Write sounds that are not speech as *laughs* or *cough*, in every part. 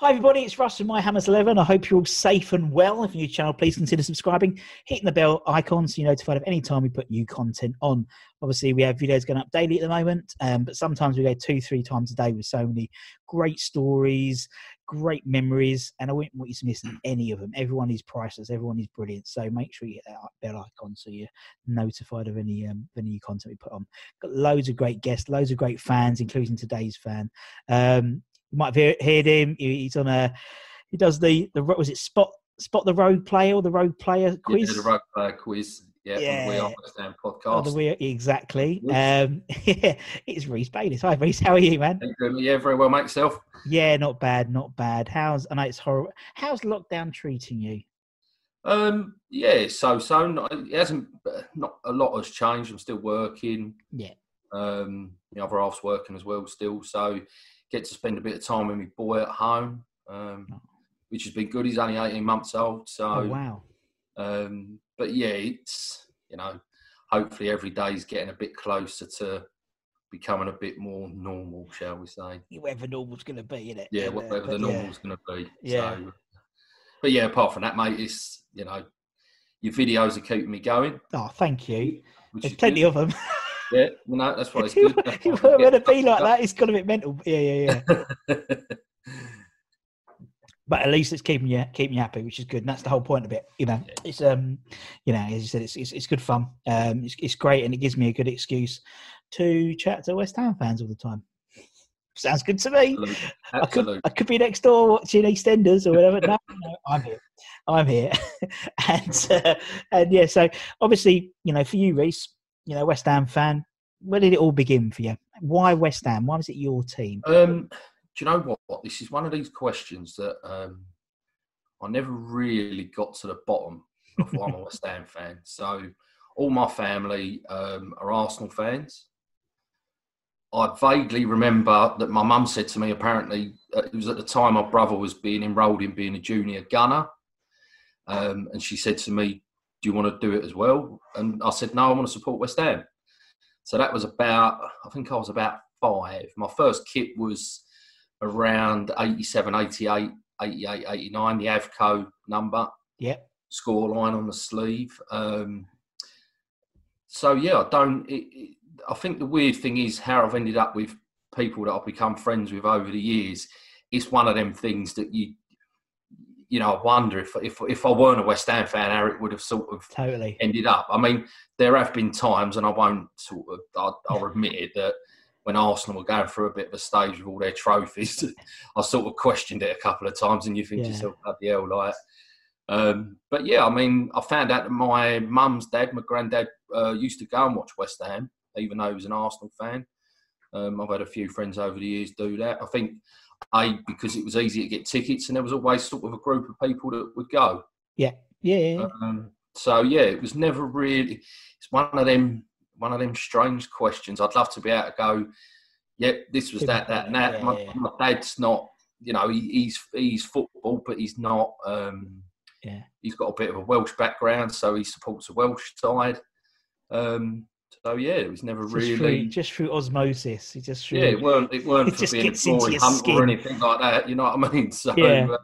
Hi everybody, it's Russ from My Hammers 11. I hope you're all safe and well. If you're new to channel, please consider subscribing, hitting the bell icon so you're notified of any time we put new content on. Obviously, we have videos going up daily at the moment, um, but sometimes we go two, three times a day with so many great stories, great memories, and I wouldn't want you to miss any of them. Everyone is priceless, everyone is brilliant. So make sure you hit that bell icon so you're notified of any um, of any new content we put on. Got loads of great guests, loads of great fans, including today's fan. Um, you might have heard him. He's on a. He does the the was it spot spot the road player or the road player quiz? Yeah, the road player quiz. Yeah, yeah. We understand podcast. Exactly. Um, *laughs* yeah, it's Reese Bayliss. Hi, Reese. How are you, man? You, yeah, very well, mate. Yourself? Yeah, not bad, not bad. How's I know it's horrible. How's lockdown treating you? Um, yeah, so so. Not, it hasn't. Not a lot has changed. I'm still working. Yeah. Um, the other half's working as well still. So get to spend a bit of time with my boy at home, um, which has been good. He's only 18 months old. So, oh, wow. Um, but yeah, it's, you know, hopefully every day is getting a bit closer to becoming a bit more normal, shall we say. Whatever normal's going to be, isn't it? Yeah, whatever the normal's yeah. going to be. Yeah. So, but yeah, apart from that, mate, it's, you know, your videos are keeping me going. Oh, thank you. There's plenty good. of them. *laughs* Yeah, you know, that's why it's good. That's if we're to be like that, it's got a bit mental. Yeah, yeah, yeah. *laughs* but at least it's keeping you keeping you happy, which is good, and that's the whole point of it. You know, it's um, you know, as you said, it's it's, it's good fun. Um, it's it's great, and it gives me a good excuse to chat to West Ham fans all the time. Sounds good to me. Absolutely. I could I could be next door watching EastEnders or whatever. no, no, I'm here. I'm here, *laughs* and uh, and yeah. So obviously, you know, for you, Reese, you know, West Ham fan. Where did it all begin for you? Why West Ham? Why was it your team? Um, do you know what? This is one of these questions that um, I never really got to the bottom of why I'm a *laughs* West Ham fan. So, all my family um, are Arsenal fans. I vaguely remember that my mum said to me, apparently, uh, it was at the time my brother was being enrolled in being a junior gunner. Um, and she said to me, do you want to do it as well? And I said, no, I want to support West Ham. So that was about, I think I was about five. My first kit was around 87, 88, 88, 89, the Avco number. Yep. Score line on the sleeve. Um, so, yeah, I don't, it, it, I think the weird thing is how I've ended up with people that I've become friends with over the years. It's one of them things that you you know, I wonder if if if I weren't a West Ham fan, how it would have sort of totally ended up. I mean, there have been times, and I won't sort of, I'll, I'll admit it that when Arsenal were going through a bit of a stage with all their trophies, *laughs* I sort of questioned it a couple of times, and you think Yeah. to yourself, bloody hell, like. Um, but yeah, I mean, I found out that my mum's dad, my granddad, uh, used to go and watch West Ham, even though he was an Arsenal fan. Um, I've had a few friends over the years do that. I think a because it was easy to get tickets, and there was always sort of a group of people that would go. Yeah, yeah. Um, so yeah, it was never really. It's one of them, one of them strange questions. I'd love to be able to go. Yeah, this was that, that, and that, that. yeah, my, yeah. my dad's not you know, he, he's he's football, but he's not. Um, Yeah. he's got a bit of a Welsh background, so he supports the Welsh side. Um, so yeah, it was never Just really. through, just through osmosis. It just through, yeah, it weren't it weren't *laughs* it for being a gets into boring your skin. or anything like that. You know what I mean? *laughs* So Yeah. uh,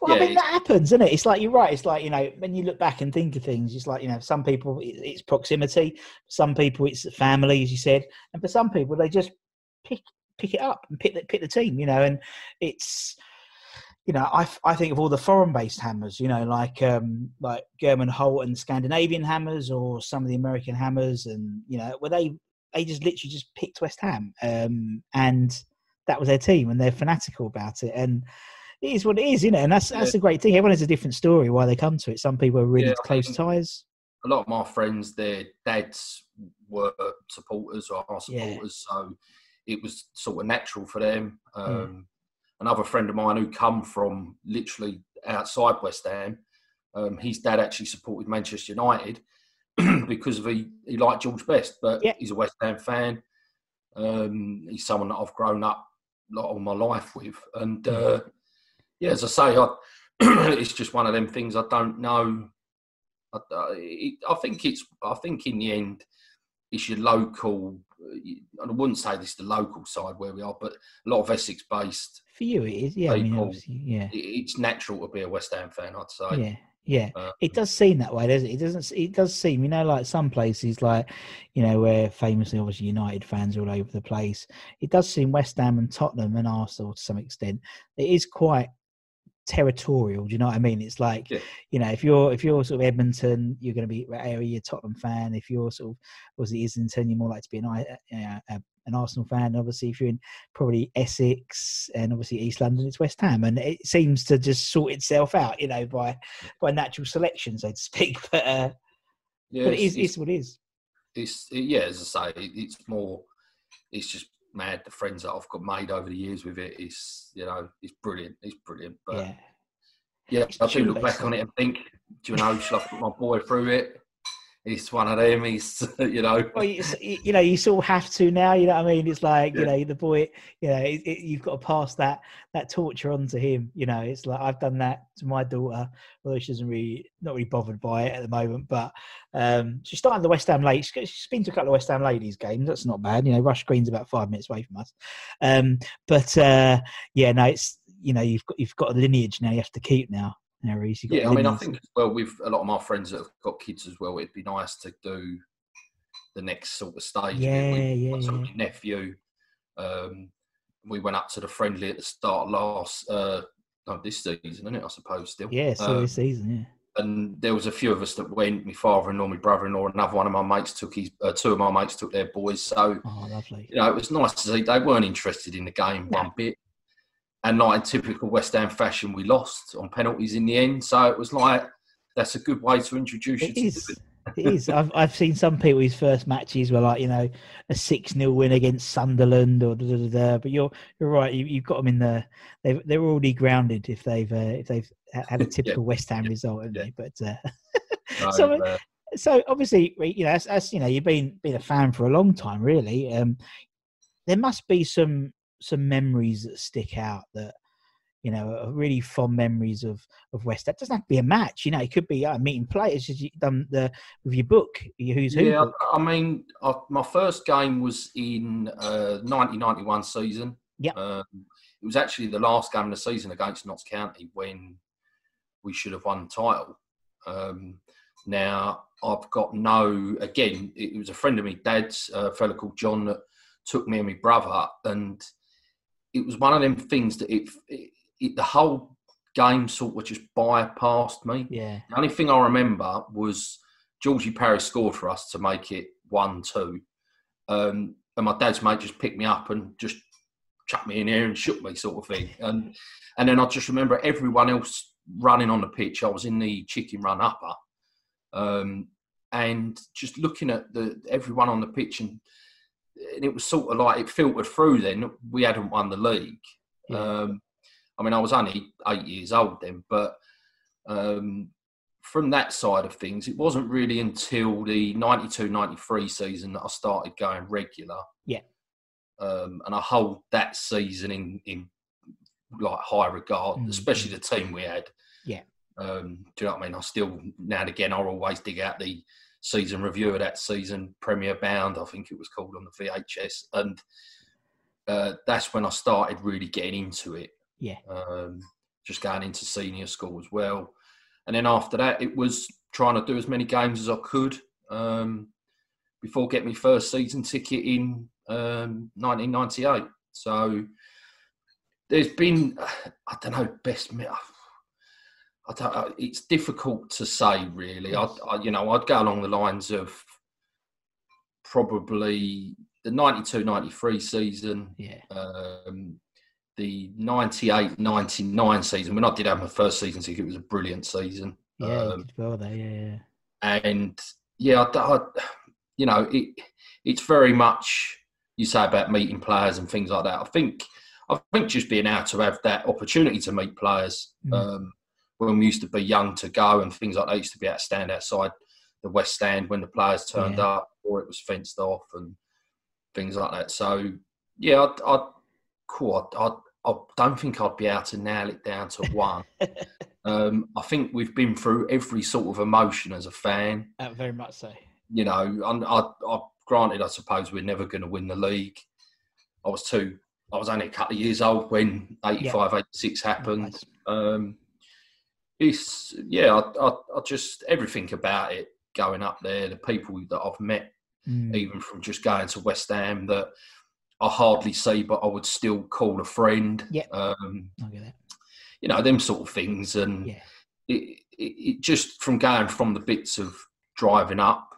Well, I mean, that happens, isn't it? It's like you're right. It's like you know, when you look back and think of things, it's like you know, some people it's proximity, some people it's family, as you said, and for some people they just pick pick it up and pick the, pick the team, you know. And it's you know, I I think of all the foreign based hammers, you know, like um like German Holt and Scandinavian hammers, or some of the American hammers, and you know, where they they just literally just picked West Ham, um, and that was their team, and they're fanatical about it, and it is what it is, you know, and that's that's the great thing. Everyone has a different story why they come to it. Some people are really Yeah, close ties. a lot of my friends, their dads were supporters or are Yeah. supporters, so it was sort of natural for them. Hmm. Um, Another friend of mine who come from literally outside West Ham, um, his dad actually supported Manchester United *clears throat* because of he, he liked George Best, but Yeah. he's a West Ham fan. Um, he's someone that I've grown up like all my life with, and uh, yeah, as I say, I, *clears throat* it's just one of them things I don't know. I, I, I think it's. I think in the end, it's your local. I wouldn't say this is the local side where we are, but a lot of Essex based. For you, it is. Yeah, I mean, obviously, yeah, It's natural to be a West Ham fan, I'd say. yeah, yeah. Uh, It does seem that way, doesn't it? It doesn't. It does seem, you know, like some places, like you know, where famously, obviously, United fans are all over the place. It does seem West Ham and Tottenham and Arsenal to some extent. It is quite territorial. Do you know what I mean? It's like, Yeah. you know, if you're if you're sort of Edmonton, you're going to be area you're a Tottenham fan. If you're sort of was it Islington, you're more like to be an I- uh, uh, an Arsenal fan. Obviously, if you're in probably Essex and obviously East London, it's West Ham, and it seems to just sort itself out, you know, by by natural selection, so to speak. *laughs* But uh, yeah, but it it's, is it's what it is. it's, yeah, as I say, it, it's more. It's just mad. The friends that I've got made over the years with it is, you know, it's brilliant. It's brilliant. But Yeah, yeah, It's I do look back on it and think, do you know, should I put my boy through it? He's one of them. He's, *laughs* you know, well, you, you know, you sort of have to now. You know what I mean? It's like you know, the boy. You know, it, it, you've got to pass that that torture on to him. You know, it's like I've done that to my daughter, although she doesn't really not really bothered by it at the moment. But um, she started the West Ham late. She's she's been to a couple of West Ham ladies games. That's not bad. You know, Rush Green's about five minutes away from us. Um, but uh, yeah, no, it's you know, you've got you've got a lineage now. You have to keep now. Now, you've got yeah. I mean, I think as well with a lot of my friends that have got kids as well, it'd be nice to do the next sort of stage. Yeah, We- yeah, nephew. Um, we went up to the friendly at the start last, uh, no, this season, isn't it? I suppose still. yeah, so Um, this season, yeah. and there was a few of us that went. My father-in-law, my brother-in-law, another one of my mates took his. Uh, two of my mates took their boys. So Oh, lovely. you know, it was nice to see they weren't interested in the game No. one bit. And like in typical West Ham fashion, we lost on penalties in the end. So it was like that's a good way to introduce you It to is. It is. I've I've seen some people whose first matches were like you know a six 0 win against Sunderland or da, da, da, da. but you're you're right. You, you've got them in the they've they're already grounded if they've uh, if they've had a *laughs* typical West Ham yeah, result, haven't yeah. they? But uh, So, *laughs* So, uh, so obviously you know as, as you know you've been been a fan for a long time really. Um, there must be some some memories that stick out that you know, are really fond memories of of West. That doesn't have to be a match, you know. It could be uh, meeting players as you've done the with your book, your Who's Who. yeah, book. I mean, I, my first game was in uh, 1991 season. Yeah. Um, it was actually the last game of the season against Notts County when we should have won the title. Um, now, I've got no, again, it was a friend of me, dad's, a fellow called John, that took me and my brother. And it was one of them things that it, it, it the whole game sort of just bypassed me. Yeah, The only thing I remember was Georgie Parris scored for us to make it 1 2. Um, and my dad's mate just picked me up and just chucked me in here and shook me, sort of thing. *laughs* And and then I just remember everyone else running on the pitch. I was in the chicken run upper. Um, and just looking at the everyone on the pitch and, and it was sort of like it filtered through then we hadn't won the league Yeah. um, I mean I was only eight years old then but um, from that side of things, it wasn't really until the 92 93 season that I started going regular. Yeah. Um, and I hold that season in, in like high regard, Mm. especially the team we had. Yeah. Um, do you know what I mean? I still now and again I'll always dig out the season review of that season, Premier Bound, I think it was called on the VHS, and uh, that's when I started really getting into it. Yeah. Um, just going into senior school as well, and then after that it was trying to do as many games as I could um, before getting my first season ticket in um, 1998. So there's been I don't know best. me- I it's difficult to say really. I, I, you know, I'd go along the lines of probably the 92-93 season, Yeah. um, the 98-99 season. When I did have my first season ticket, it was a brilliant season. Yeah. Um, well there. Yeah. yeah. and yeah, I, I, you know, it, it's very much you say about meeting players and things like that. I think, I think just being able to have that opportunity to meet players Mm. um, when we used to be young to go and things like that, I used to be able to stand outside the West Stand when the players turned Yeah. up or it was fenced off and things like that. So yeah, I, I, cool. I, I, I don't think I'd be able to nail it down to one. *laughs* um, I think we've been through every sort of emotion as a fan Uh, very much so. you know, and I, I granted, I suppose we're never going to win the league. I was too, I was only a couple of years old when 85, 86 happened. Um, it's, yeah, I, I, I just, everything about it going up there, the people that I've met, Mm. even from just going to West Ham that I hardly see, but I would still call a friend. Yeah. Um, I get that. you know, them sort of things. And Yeah. it, it, it just from going from the bits of driving up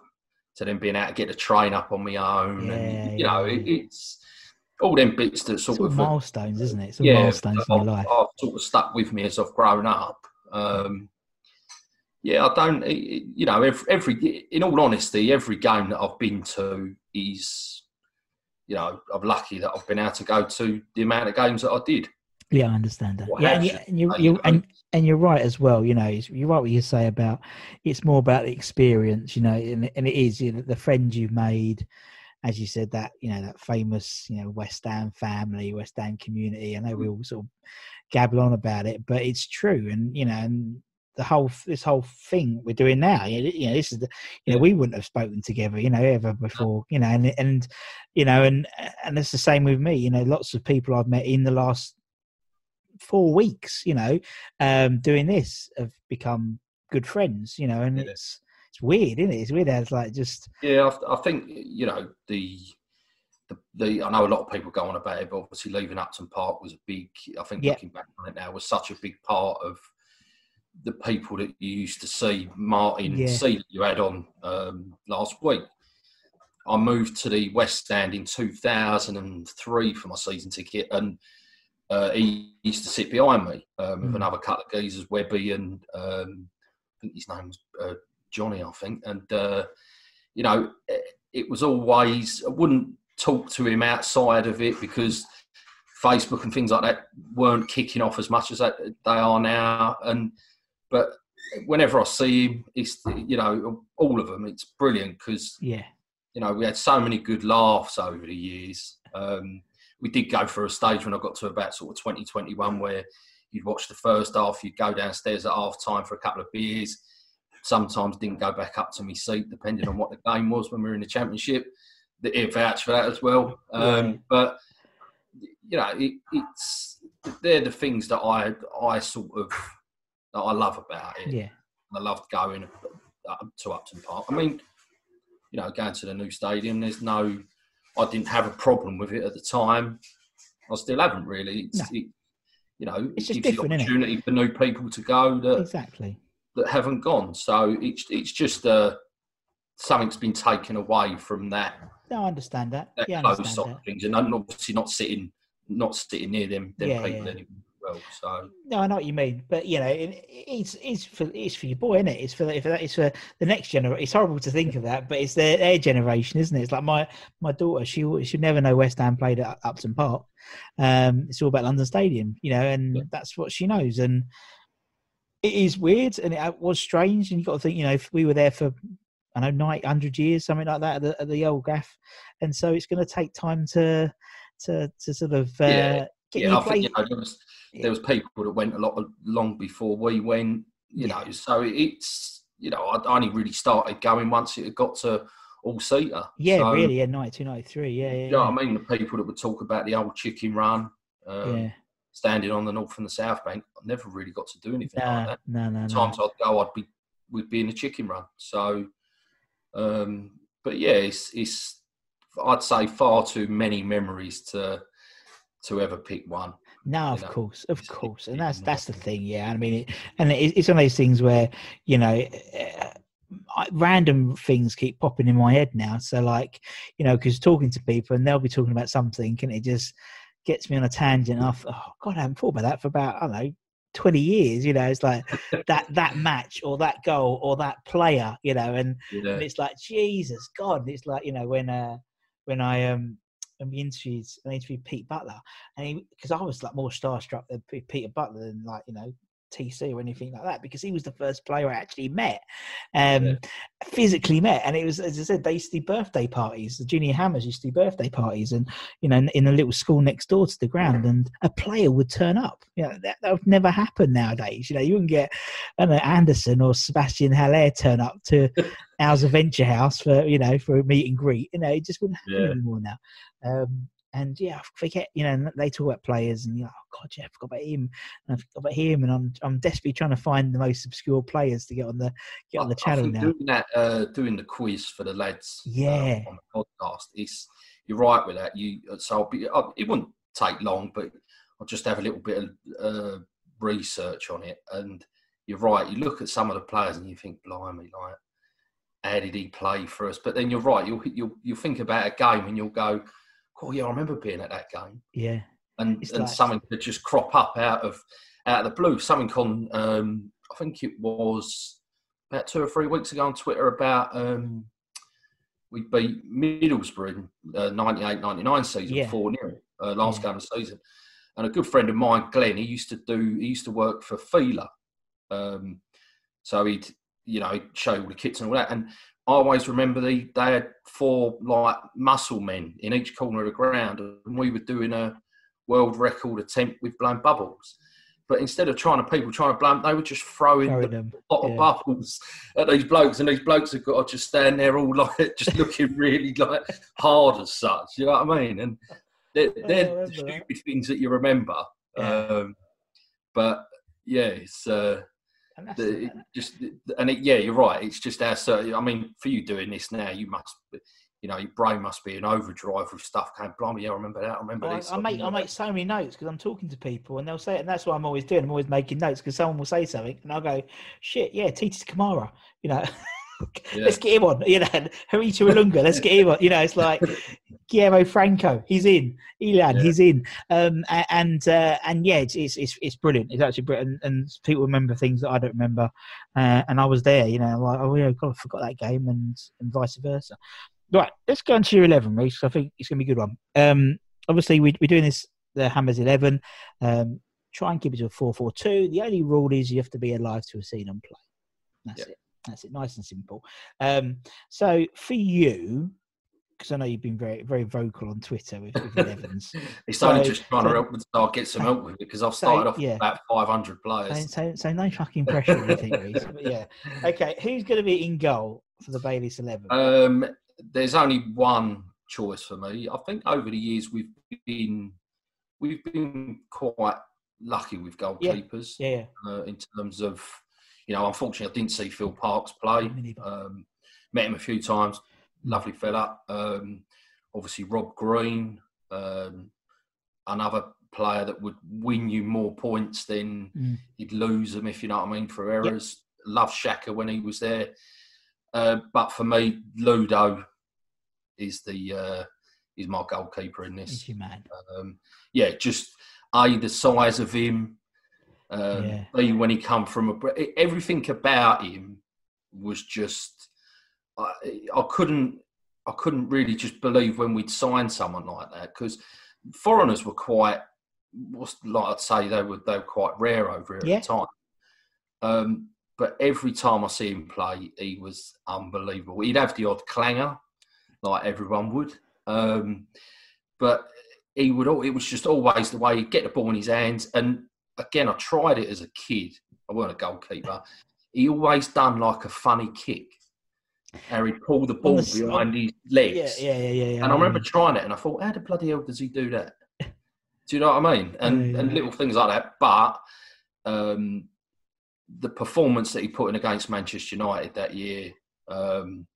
to then being able to get a train up on my own, Yeah, and you know, yeah, it, it's all them bits that sort It's all of milestones, isn't it? All yeah, milestones in your life. I've sort of stuck with me as I've grown up. Um, yeah, I don't, it- it- you know, every, every, in all honesty, every game that I've been to is, you know, I'm lucky that I've been able to go to the amount of games that I did. Yeah, I understand that. What Yeah, and, you, and you, you and and you're right as well. You know, you're right what you say about it's more about the experience. You know, and, and it is you know, the friends you've made, as you said that you know that famous you know West Ham family, West Ham community. I know we all sort of gabble on about it, but it's true. And you know, and the whole this whole thing we're doing now. You know, this is the you know we wouldn't have spoken together. You know, ever before. You know, and and you know, and and it's the same with me. You know, lots of people I've met in the last four weeks, you know, um, doing this have become good friends, you know, and it's it's weird, isn't it? It's weird. how It's like just Yeah, I, I think you know the, the the I know a lot of people go on about it, but obviously leaving Upton Park was a big. I think Yeah. looking back on it now, was such a big part of the people that you used to see. Martin Yeah. C that you had on um, last week. I moved to the West Stand in 2003 for my season ticket, and uh, he used to sit behind me um, with Mm. another couple of geezers, Webby and um, I think his name was uh, Johnny, I think. And, uh, you know, it, it was always, I wouldn't talk to him outside of it because Facebook and things like that weren't kicking off as much as that, they are now. And, but whenever I see him, it's, you know, all of them, it's brilliant because yeah, you know, we had so many good laughs over the years. Um, we did go for a stage when I got to about sort of 2021 where you'd watch the first half, you'd go downstairs at half time for a couple of beers. Sometimes didn't go back up to my seat, depending on what the game was when we were in the championship. The ear vouch for that as well. Um, Yeah. But you know, it, it's they're the things that I I sort of that I love about it. yeah, I loved going to Upton Park. I mean, you know, going to the new stadium. There's no, I didn't have a problem with it at the time. I still haven't really. It's, No. it, you know, It's it just gives the opportunity for new people to go that, exactly. That haven't gone. So it's it's just uh, something's been taken away from that No, I understand that. that Yeah, close understand side that. things, and I'm obviously not sitting not sitting near them them Yeah, people yeah. anymore. Well, so No, I know what you mean, but you know, it, it's it's for it's for your boy, isn't it? It's for it's for, it's for the next generation. It's horrible to think of that, but it's their, their generation, isn't it? It's like my my daughter; she she'll never know West Ham played at Upton Park. Um, it's all about London Stadium, you know, and Yeah. that's what she knows. And it is weird, and it was strange. And you've got to think, you know, if we were there for I don't know, 90, 100 years, something like that, at the, at the old gaff, and so it's going to take time to to to sort of uh, Yeah. yeah, I think you know, there was there was people that went a lot of, long before we went. You Yeah. know, so it's you know I only really started going once it had got to all seater. Yeah, so, really. Yeah, 92, 93. Yeah, yeah. You know I mean? The people that would talk about the old chicken run, um, yeah. Standing on the north and the south bank, I never really got to do anything like that. no, no, no. Times I'd go, I'd be we'd be in a chicken run. So, um, but yeah, it's it's I'd say far too many memories to to ever pick one. No, of know, course, of it's- course, and that's that's the thing. Yeah, I mean, it, and it, it's one of those things where you know, uh, I, random things keep popping in my head now. So, like, you know, because talking to people and they'll be talking about something, and it just gets me on a tangent. Off, oh God, I haven't thought about that for about I don't know. 20 years you know it's like *laughs* that that match or that goal or that player you know and Yeah. and it's like Jesus God. It's like you know when uh when I um when we interviewed I interviewed Pete Butler and he because I was like more starstruck than Peter Butler than like you know TC or anything like that because he was the first player I actually met, um, Yeah. physically met, and it was as I said they used to do birthday parties. The junior hammers used to do birthday parties, and you know in, in a little school next door to the ground, and a player would turn up. You know that, that would never happen nowadays. You know you wouldn't get I don't know Anderson or Sebastian Haller turn up to *laughs* Al's Adventure House for you know for a meet and greet. You know it just wouldn't happen Yeah. anymore now. Um, and yeah, I forget. You know, and they talk about players, and you're like, oh god, yeah, I forgot about him, and I forgot about him, and I'm I'm desperately trying to find the most obscure players to get on the get on the I- I channel think now. Doing that, uh, doing the quiz for the lads, uh, Yeah. on the podcast. It's you're right with that. You so I'll be. I, it wouldn't take long, but I'll just have a little bit of uh, research on it. And you're right. You look at some of the players and you think, blimey, like how did he play for us? But then you're right. You'll you'll you'll think about a game and you'll go, oh yeah, I remember being at that game Yeah, and It's and like- something could just crop up out of out of the blue. Something on um, I think it was about two or three weeks ago on Twitter about um, we beat Middlesbrough in uh, 98-99 season Yeah. four 0 uh, last Yeah. game of the season. And a good friend of mine, Glenn, he used to do he used to work for Fila, um, so he'd you know show all the kits and all that. And I always remember the, they had four like muscle men in each corner of the ground, and we were doing a world record attempt with blowing bubbles. But instead of trying to people trying to blow them, they were just throwing throwing the them. pot of yeah. bubbles at these blokes, and these blokes have got to just stand there all *laughs* like just looking really like hard as such. You know what I mean? And they're, they're the remember that. stupid things that you remember. Yeah. Um, but yeah, it's uh, the, it just and it, yeah, you're right. It's just our certain. I mean, for you doing this now, you must, you know, your brain must be in overdrive with stuff. Going, blimey, yeah, I remember that. I remember I, this. I make I make so many notes because I'm talking to people and they'll say it, and that's what I'm always doing. I'm always making notes because someone will say something and I'll go, "Shit, yeah, Titi Camara," you know. *laughs* Yeah. let's get him on, you know. *laughs* Herita Ilunga, let's get him on. You know, it's like Guillermo Franco, he's in. Elan, Yeah. he's in. Um, and uh, and yeah, it's, it's it's it's brilliant. It's actually brilliant, and people remember things that I don't remember. Uh, and I was there, you know, like oh yeah, God, I forgot that game, and and vice versa. Right, let's go into your eleven, Reese. I think it's gonna be a good one. Um, obviously we, we're doing this the Hammers eleven. Um, try and keep it to a four four two. The only rule is you have to be alive to have seen them play. That's Yeah. it. That's it. Nice and simple. Um, so for you, because I know you've been very very vocal on Twitter with, with *laughs* Evans. It's only just trying to help. I'll get some help with it because I've so, started off yeah. with about 500 players. so, so no fucking pressure, I think, Reece. But yeah. Okay, who's going to be in goal for the Bayliss eleven? Um, there's only one choice for me. I think over the years we've been we've been quite lucky with Yeah. goalkeepers yeah, uh, in terms of you know. Unfortunately, I didn't see Phil Parkes play. Um, met him a few times. Lovely fella. Um, obviously, Rob Green, um, another player that would win you more points than Mm. he'd lose them if you know what I mean for errors. Love Shaka when he was there. Uh, but for me, Ludo is the uh, is my goalkeeper in Is this. your man? Um, yeah, just a the size of him. Um, Yeah. When he come from a everything about him was just I, I couldn't I couldn't really just believe when we'd sign someone like that because foreigners were quite what's like I'd say they were they were quite rare over here Yeah. at the time. Um, but every time I see him play, he was unbelievable. He'd have the odd clanger, like everyone would. Um, but he would. It was just always the way he'd get the ball in his hands. And again, I tried it as a kid. I weren't a goalkeeper. He always done like a funny kick. How he'd pull the ball the behind his legs. yeah, yeah, yeah. yeah. And I remember trying it, and I thought, how the bloody hell does he do that? Do you know what I mean? And Yeah, and little things like that. But um, the performance that he put in against Manchester United that year, um,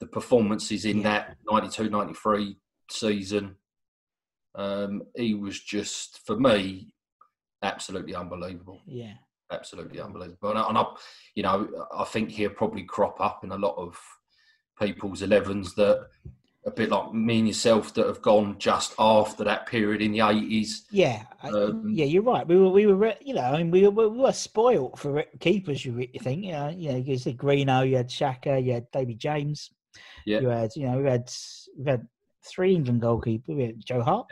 the performances in that 92-93 season, um, he was just for me absolutely unbelievable Yeah. absolutely unbelievable. And I, and I, you know, I think he'll probably crop up in a lot of people's 11s that a bit like me and yourself that have gone just after that period in the 80s. Yeah, Um, yeah, you're right. We were, we were, you know, I mean, we were, we were spoilt for keepers. You think, you know, you know, you said Greeno, you had Shaka, you had David James, Yeah. you had, you know, we had we had three England goalkeepers. We had Joe Hart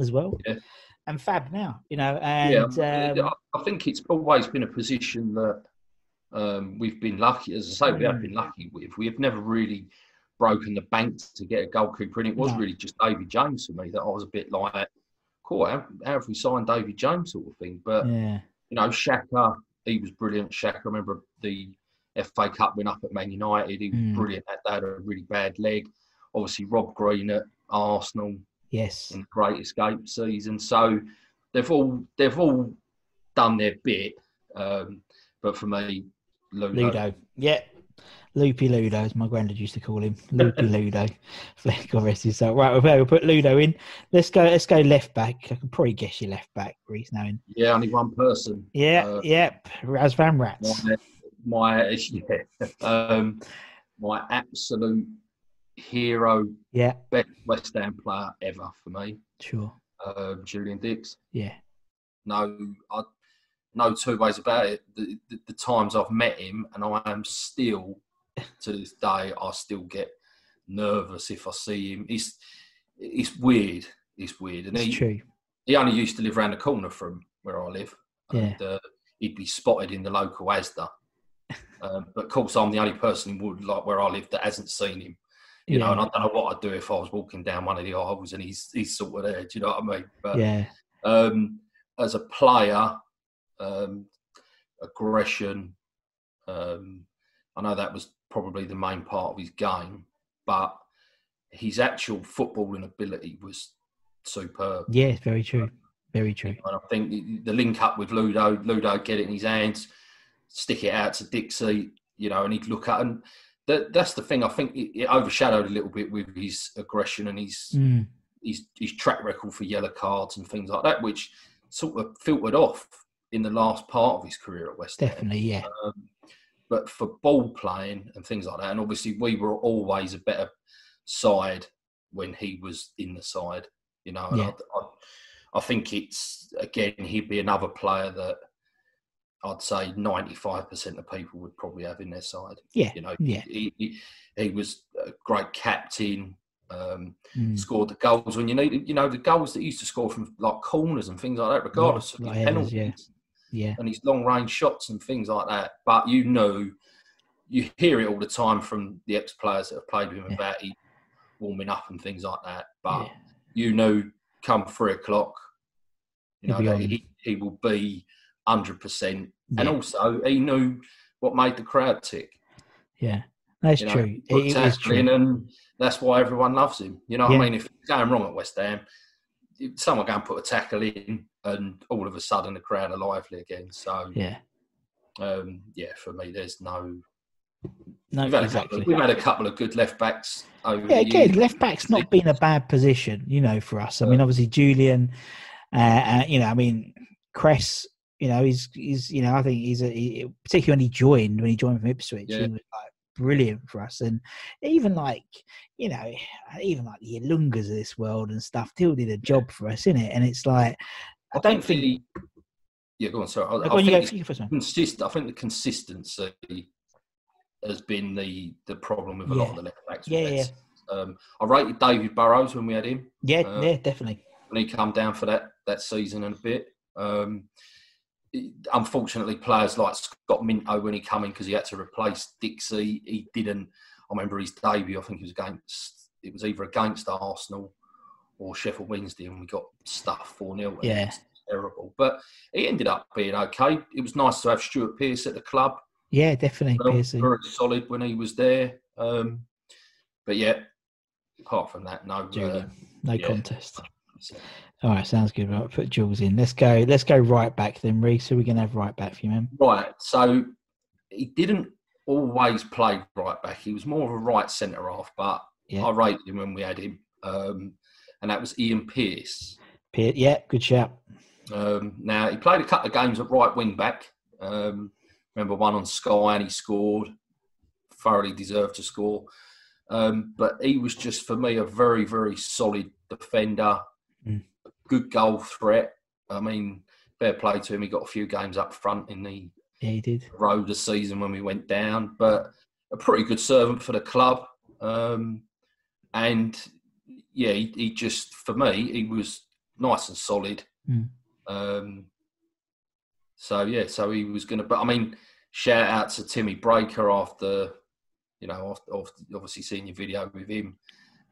as well, Yeah. And Fab now, you know, and yeah, um, I think it's always been a position that um, we've been lucky. As I say, we Mm. have been lucky with. We have never really broken the bank to get a goalkeeper, and it was No. really just David James for me that I was a bit like, cool, how, how have we signed David James sort of thing? But yeah, you know, Shaka, he was brilliant. Shaka, I remember the FA Cup win up at Man United. He was Mm. brilliant at that, had a really bad leg. Obviously, Rob Green at Arsenal yes, in the Great Escape season. So they've all they've all done their bit. Um, but for me, Ludo, Ludo, yeah. Loopy Ludo, as my granddad used to call him. Loopy *laughs* Ludo. Rest his soul. Right, we'll, we'll put Ludo in. Let's go. Let's go left back. I can probably guess your left back, Reese. Knowing. yeah, only one person. Yeah, Uh, yep. Raz Van Rats. My, my *laughs* yeah, um, my absolute hero, Yeah, best West Ham player ever for me, sure. um, Julian Dicks. Yeah, no, I, no two ways about it. The, the, the times I've met him, and I am still, *laughs* to this day, I still get nervous if I see him. It's it's weird. It's weird, and it's he true. he only used to live around the corner from where I live. Yeah. And, uh, he'd be spotted in the local ASDA. *laughs* Um, but of course, I'm the only person in Wood, like where I live, that hasn't seen him. You know, and I don't know what I'd do if I was walking down one of the aisles and he's he's sort of there. Do you know what I mean? But Yeah, um, as a player, um, aggression. Um, I know that was probably the main part of his game, but his actual footballing ability was superb. yeah. It's very true. Very true. And I think the- the link up with Ludo, Ludo get it in his hands, stick it out to Dixie, you know, and he'd look at and that, that's the thing. I think it, overshadowed a little bit with his aggression and his Mm, his his track record for yellow cards and things like that, which sort of filtered off in the last part of his career at West definitely. Yeah. Um, but for ball playing and things like that, and obviously we were always a better side when he was in the side, you know. And Yeah. I, I, I think it's again he'd be another player that I'd say ninety five percent of people would probably have in their side. Yeah. You know, Yeah. he, he, he was a great captain. Um, Mm. Scored the goals when you needed, you know, the goals that he used to score from like corners and things like that, regardless of like his penalties yeah. Yeah. and his long range shots and things like that. But you know, you hear it all the time from the ex players that have played with him Yeah. about he warming up and things like that. But Yeah. you know, come three o'clock, you know, be that on. he, he will be hundred percent. And also he knew what made the crowd tick. Yeah. That's You know, true. It, is true. and that's why everyone loves him. You know Yeah. I mean? If it's going wrong at West Ham, someone go and put a tackle in, and all of a sudden the crowd are lively again. So Yeah. um, yeah, for me, there's no. No, We've had, exactly. couple, we've had a couple of good left backs over Yeah, again, left back's not been a bad position, you know, for us. I mean, obviously Julian, uh, uh, you know, I mean, Cress, you know, he's he's you know, I think he's a he, particularly when he joined when he joined from Ipswich, Yeah. he was like brilliant for us, and even like you know, even like the Ilungas of this world and stuff still did a job for us, in it. And it's like I don't think. the- yeah, go on. Sorry, I, Oh, I go on, think go, you go consist. I think the consistency has been the the problem with a lot of the left backs. Yeah, yeah. Um, I rated David Burrows when we had him. Yeah, uh, yeah, definitely. when he come down for that that season and a bit. Um, unfortunately, players like Scott Minto when he came in because he had to replace Dixie, he didn't. I remember his debut. I think it was against. It was either against Arsenal or Sheffield Wednesday, and we got stuffed four 0 Yeah. terrible. But he ended up being okay. It was nice to have Stuart Pearce at the club. Yeah, definitely. Well, very solid when he was there. Um, but yeah, apart from that, no. Uh, No yeah. contest. All right, sounds good. Right, put Jules in. Let's go. Let's go right back then, Reese. Who are we going to have right back for you, man? Right. So he didn't always play right back. He was more of a right centre half, but Yeah. I rated him when we had him. Um, and that was Ian Pearce. Pe- yeah, good shout. Um, now he played a couple of games at right wing back. Um, remember one on Sky and he scored. Thoroughly deserved to score. Um, but he was just for me a very very solid defender. Mm. Good goal threat. I mean, fair play to him. He got a few games up front in the Yeah, he did. road this season when we went down, but a pretty good servant for the club. Um, and yeah, he, he just for me he was nice and solid. Mm. Um, so yeah, so he was going to. But I mean, shout out to Timmy Breacker after you know after, after obviously seeing your video with him.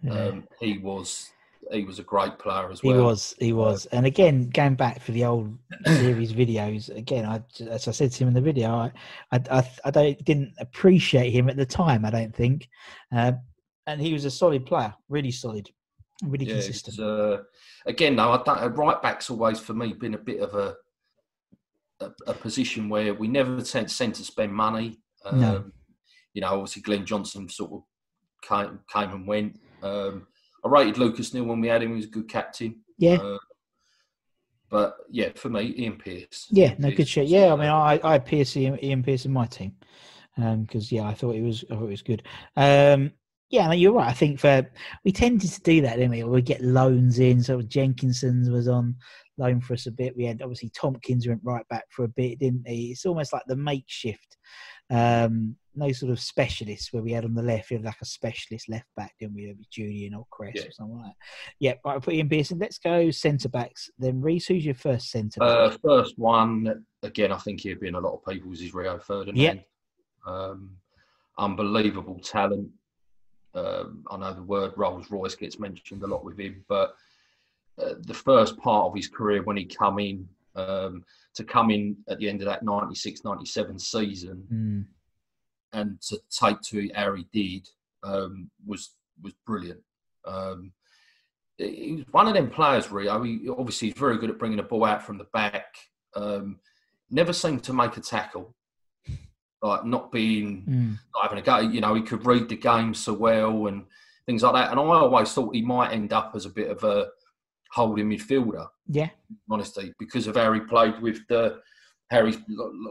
Yeah. Um, he was he was a great player as well. He was, he was, and again, going back for the old *clears throat* series videos, again, I, as I said to him in the video, I, I, I, I don't, didn't appreciate him at the time. I don't think, uh, and he was a solid player, really solid, really Yeah, consistent. uh, again, though, I don't, uh, right back's always for me been a bit of a a, a position where we never tend, tend to spend money. Um, No. You know, obviously Glenn Johnson sort of came, came and went. Um, I rated Lucas Neill when we had him; he was a good captain. yeah, Uh, but yeah, for me, Ian Pearce. yeah, no, Pearce good shit. Yeah, I mean, I, I had Pearce, Ian, Ian Pearce in my team because yeah, I thought it was, I thought it was good. Um, yeah, no, you're right. I think for we tended to do that, didn't we? We get loans in. So Jenkinson's was on loan for us a bit. We had obviously Tomkins went right back for a bit, didn't he? It's almost like the makeshift. Um, no sort of specialists where we had on the left, we had like a specialist left back, didn't we? Maybe Julian or Cress Yeah. or something like that. Yeah, right, I put Ian Pearson. Let's go centre backs. Then Reese, who's your first centre back? Uh, first one, again, I think he'd be in a lot of people's is Rio Ferdinand. Yep. Um, unbelievable talent. Um, I know the word Rolls Royce gets mentioned a lot with him, but uh, the first part of his career when he come in, um, to come in at the end of that 96 97 season Mm, and to take to how he did um, was was brilliant. Um, he he was one of them players, Rio. He obviously he's very good at bringing the ball out from the back. Um, never seemed to make a tackle, like not being mm, not having a go. You know, he could read the game so well and things like that. And I always thought he might end up as a bit of a holding midfielder yeah, honesty, because of how he played with the how he's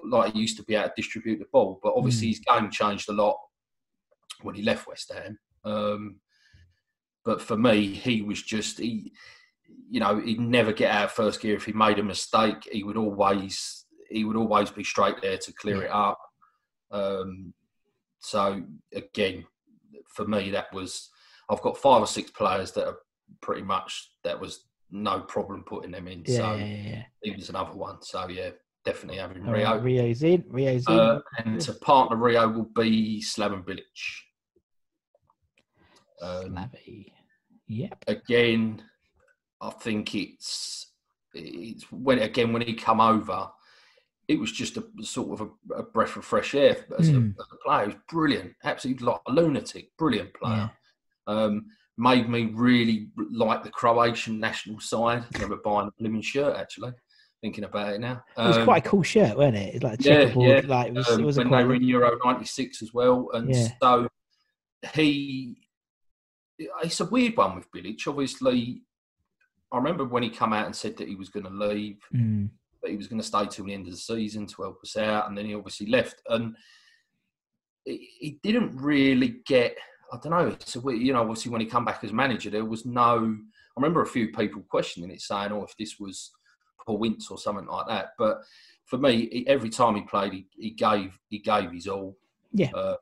like he used to be able to distribute the ball. But obviously, his game changed a lot when he left West Ham. Um, but for me, he was just he, you know, he'd never get out of first gear if he made a mistake. He would always he would always be straight there to clear it up. Um, so again, for me, that was I've got five or six players that are pretty much that was no problem putting them in. yeah, so yeah, he was another one. So yeah, definitely having All Rio. right, Rio's in. Rio's in. Uh, and to partner Rio will be Slaven Bilic. Um, Slavy. Yep. again, I think it's it's when again when he come over, it was just a sort of a, a breath of fresh air as, Mm. a, as a player. He was brilliant, absolutely like a lunatic, brilliant player. Yeah. Um, made me really like the Croatian national side. I remember buying a blooming shirt actually. Thinking about it now, It was Um, quite a cool shirt, wasn't it? It's like a yeah, checkerboard. yeah. Like it was. um, it was when they were in Euro '96 as well, and Yeah. so he. It's a weird one with Bilic. Obviously, I remember when he come out and said that he was going to leave, Mm, that he was going to stay till the end of the season to help us out, and then he obviously left, and he didn't really get. I don't know. It's a you know, obviously when he come back as manager, there was no. I remember a few people questioning it, saying, "Oh, if this was Paul Ince or something like that." But for me, he, every time he played, he, he gave he gave his all. Yeah. Uh,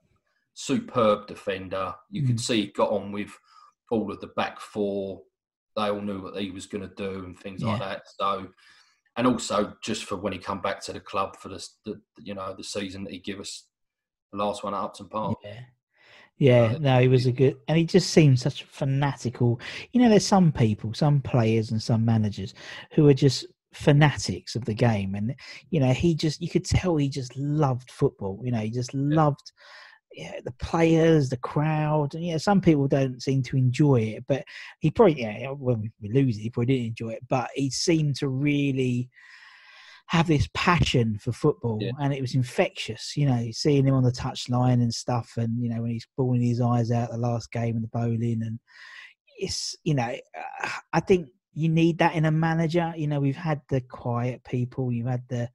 superb defender. You could Mm. see he got on with all of the back four. They all knew what he was going to do and things like that. So, and also just for when he come back to the club for the, the you know the season that he give us the last one at Upton Park. yeah. Yeah, no, he was a good, and he just seemed such a fanatical. You know, there's some people, some players, and some managers who are just fanatics of the game, and you know, he just you could tell he just loved football. You know, he just loved yeah, the players, the crowd, and yeah, some people don't seem to enjoy it, but he probably yeah, when we lose it, he probably didn't enjoy it, but he seemed to really have this passion for football Yeah. and it was infectious you know seeing him on the touchline and stuff and you know when he's bawling his eyes out the last game in the bowling and it's you know uh, i think you need that in a manager you know we've had the quiet people you've had the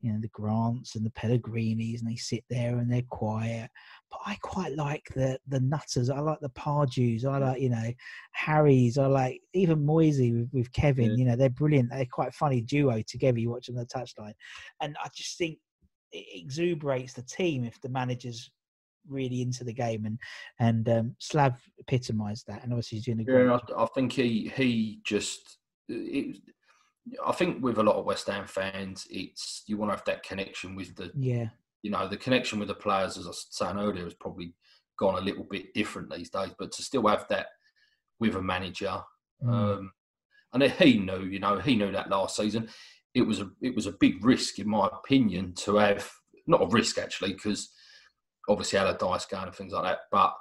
you know the grants and the pellegrinis and they sit there and they're quiet but i quite like the the nutters i like the Pardews. i like you know harry's i like even moisey with, with kevin Yeah. you know they're brilliant they're quite funny duo together you watch them on the touchline and i just think it exuberates the team if the manager's really into the game and and um slav epitomized that and obviously he's doing a great Yeah, job. I, I think he he just. It, I think with a lot of West Ham fans, it's you want to have that connection with the yeah you know the connection with the players, as I was saying earlier, has probably gone a little bit different these days. But to still have that with a manager, Mm. um, and he knew, you know, he knew that last season. It was a it was a big risk, in my opinion, to have not a risk actually, because obviously Allardyce going and things like that, but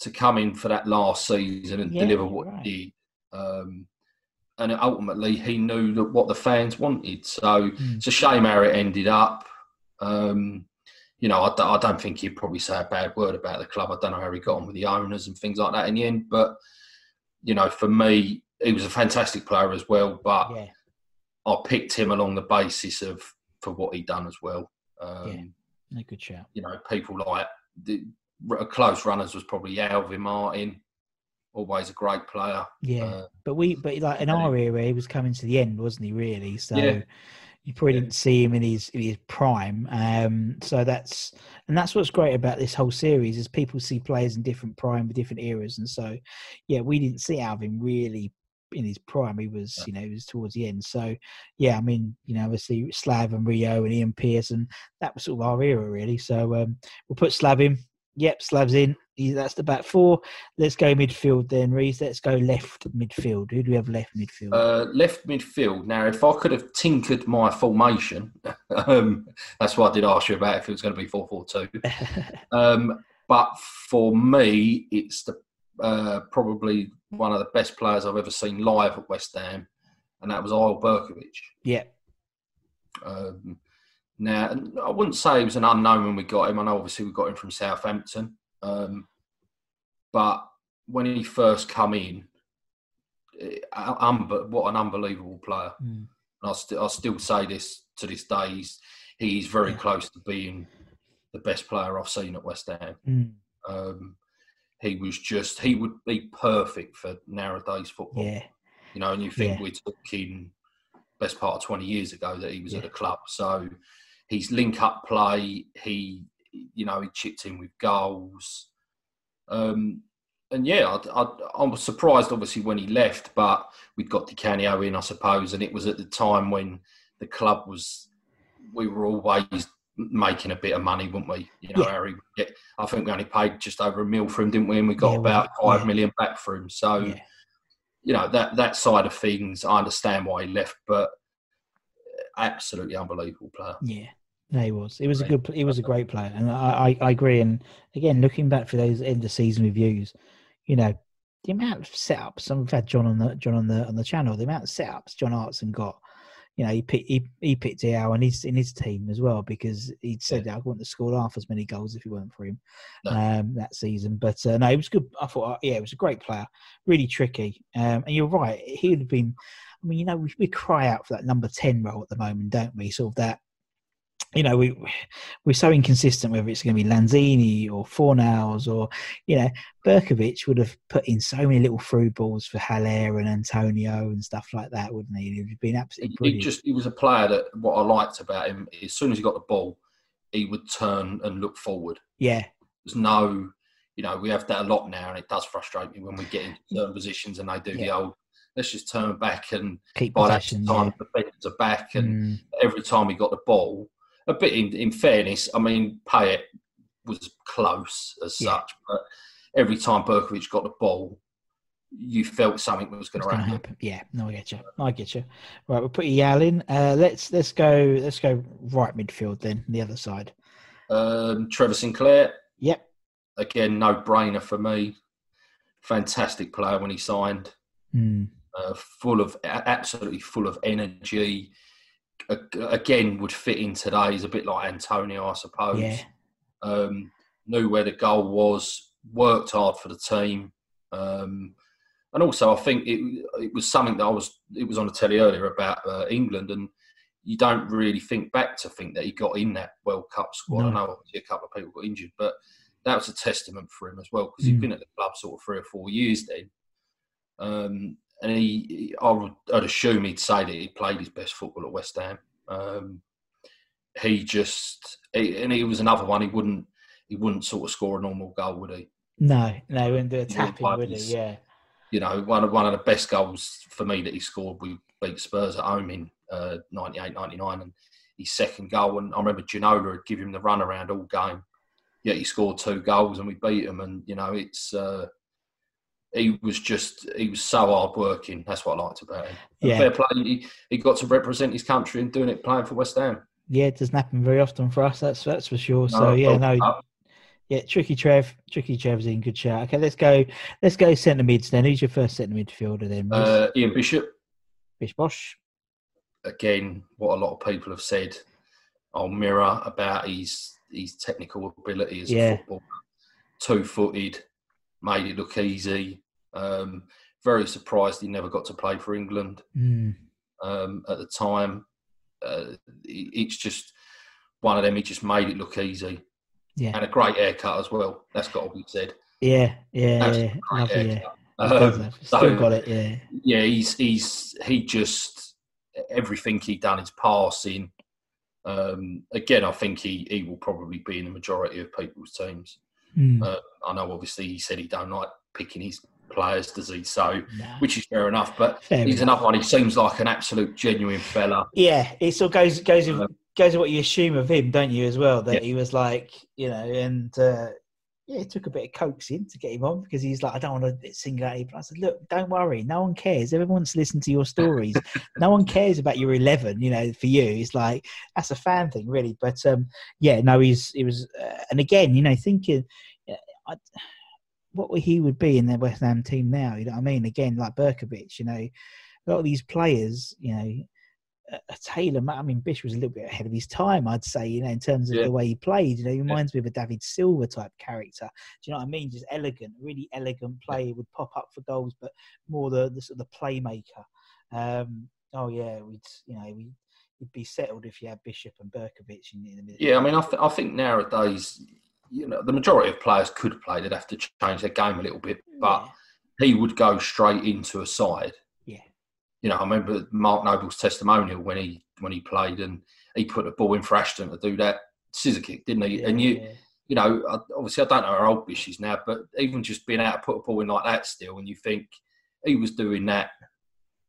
to come in for that last season and Yeah, deliver what right. he did. Um, and ultimately, he knew that what the fans wanted. So Mm. it's a shame how it ended up. Um, you know, I don't think he'd probably say a bad word about the club. I don't know how he got on with the owners and things like that in the end. But, you know, for me, he was a fantastic player as well. But yeah I picked him along the basis of for what he'd done as well. Um, Yeah. a good shout You know, people like the close runners was probably Alvin Martin, always a great player. Yeah, Uh, but we, but like in our era, he was coming to the end, wasn't he? Really, so Yeah. you probably Yeah. didn't see him in his in his prime. Um, so that's and that's what's great about this whole series is people see players in different prime with different eras, and so yeah, we didn't see Alvin really in his prime. He was, you know, he was towards the end. So yeah, I mean, you know, obviously Slav and Rio and Ian Pearson, that was sort of our era really. So um, we'll put Slav in. Yep, Slav's in. That's the back four. Let's go midfield then, Reese. Let's go left midfield. Who do we have left midfield? Uh, left midfield. Now, if I could have tinkered my formation, *laughs* um, that's why I did ask you about if it was going to be 4 4 2. *laughs* Um, but for me, it's the, uh, probably one of the best players I've ever seen live at West Ham, and that was Eyal Berkovic. yeah, Um, now, I wouldn't say he was an unknown when we got him. I know obviously we got him from Southampton, um, but when he first come in, eh, um, what an unbelievable player! Mm. And I, st- I still say this to this day. He's, he's very Yeah. close to being the best player I've seen at West Ham. Mm. Um, he was just he would be perfect for nowadays football. yeah, You know, and you think Yeah. we're talking best part of 20 years ago that he was at Yeah. the club. So his link up play, he, you know, he chipped in with goals. Um, and yeah, I, I, I was surprised obviously when he left, but we'd got Di Canio in, I suppose, and it was at the time when the club was, we were always making a bit of money, weren't we? You know, Yeah. Harry, I think we only paid just over a mil for him, didn't we? And we got Yeah, about five million yeah. back for him. So, you know that that side of things, I understand why he left, but absolutely unbelievable player. yeah. No, he was. He was a good. He was a great player, and I, I, I agree. And again, looking back for those end of season reviews, you know, the amount of setups. and We've had John on the John on the on the channel. The amount of setups John Hartson got. You know, he picked he, he picked Diao and his in his team as well because he said I wouldn't have scored half as many goals if it weren't for him No. um, that season. But uh, no, he was good. I thought, uh, yeah, it was a great player, really tricky. Um, and you're right, he would have been. I mean, you know, we, we cry out for that number ten role at the moment, don't we? Sort of that. You know, we we're so inconsistent whether it's going to be Lanzini or Fornals or you know Berkovic would have put in so many little through balls for Haller and Antonio and stuff like that, wouldn't he? Have been absolutely He, he brilliant. just he was a player that what I liked about him. As soon as he got the ball, he would turn and look forward. yeah, There's no, you know, we have that a lot now, and it does frustrate me when we get into certain positions and they do the old. Let's just turn back and keep by that time Yeah. the defenders are back, and Mm, every time he got the ball, a bit in, in fairness, I mean, Payet was close as Yeah. such, but every time Berkovic got the ball, you felt something was going to happen. happen. Yeah, no, I get you. I get you. Right, we'll put Eyal in. Uh, let's let's go let's go right midfield then, the other side. Um, Trevor Sinclair, Yep. again, no brainer for me. Fantastic player when he signed. Hmm. uh, full of absolutely full of energy. Again, would fit in today. He's a bit like Antonio, I suppose. Yeah. Um, knew where the goal was. Worked hard for the team. Um, and also, I think it, it was something that I was. It was on the telly earlier about uh, England, and you don't really think back to think that he got in that World Cup squad. No. I know obviously a couple of people got injured, but that was a testament for him as well because he'd Mm. been at the club sort of three or four years then. Um, and he, I would, I'd assume he'd say that he played his best football at West Ham. Um, he just, he, and he was another one. He wouldn't, he wouldn't sort of score a normal goal, would he? No, no, he wouldn't do a tapping, would he? his- Yeah. You know, one of one of the best goals for me that he scored. We beat Spurs at home in uh, 98, 99, and his second goal. And I remember Ginola had given him the run around all game. Yet he scored two goals and we beat him. And you know, it's uh, he was just he was so hard working. That's what I liked about him. Yeah. Fair play. He, he got to represent his country and doing it playing for West Ham. Yeah, it doesn't happen very often for us. That's that's for sure. So yeah, no, uh, yeah, tricky Trev, tricky Trev's in good shout. Okay, let's go. Let's go centre mids then. Who's your first centre midfielder then? Uh, Ian Bishop. Bish Bosch. again, what a lot of people have said, I'll mirror about his his technical ability as Yeah. a footballer. Two footed, made it look easy. Um, very surprised he never got to play for England Mm. um, at the time. Uh, it's just one of them. He just made it look easy Yeah, and a great haircut as well. That's got to be said. yeah, yeah, yeah. Lovely, yeah. haircut. He does Um, Still so- got it. Yeah, yeah, he's he's he just everything he done is passing. Um, again, I think he, he will probably be in the majority of people's teams. Mm. Uh, I know, obviously, he said he don't like picking his players, does he? So, Nah. which is fair enough. But Fair he's enough. another one. He seems like an absolute genuine fella. Yeah, it sort of goes goes with, Um, goes with what you assume of him, don't you? As well that Yeah. he was like, you know, and uh, yeah, it took a bit of coaxing to get him on because he's like, I don't want to single out. But I said, look, don't worry, no one cares. Everyone wants to listen to your stories. *laughs* no one cares about your eleven. You know, for you, it's like that's a fan thing, really. But um, yeah, no, he's he was, uh, and again, you know, thinking. uh, I, what he would be in the West Ham team now, you know what I mean? Again, like Berkovic, you know, a lot of these players, you know, a- Taylor, I mean, Bish was a little bit ahead of his time, I'd say, you know, in terms of Yeah. the way he played. You know, he reminds me of a David Silva type character. Do you know what I mean? Just elegant, really elegant play, would pop up for goals, but more the, the sort of the playmaker. Um, oh, yeah, we'd, you know, we, you'd be settled if you had Bishop and Berkovic in, in the middle. Yeah, I mean, I, th- I think nowadays, you know, the majority of players could play. They'd have to change their game a little bit, but he would go straight into a side. yeah. you know, I remember Mark Noble's testimonial when he when he played and he put the ball in for Ashton to do that scissor kick, didn't he? yeah, and you, yeah. you know, obviously I don't know how old Bish is now, but even just being able to put a ball in like that still, and you think he was doing that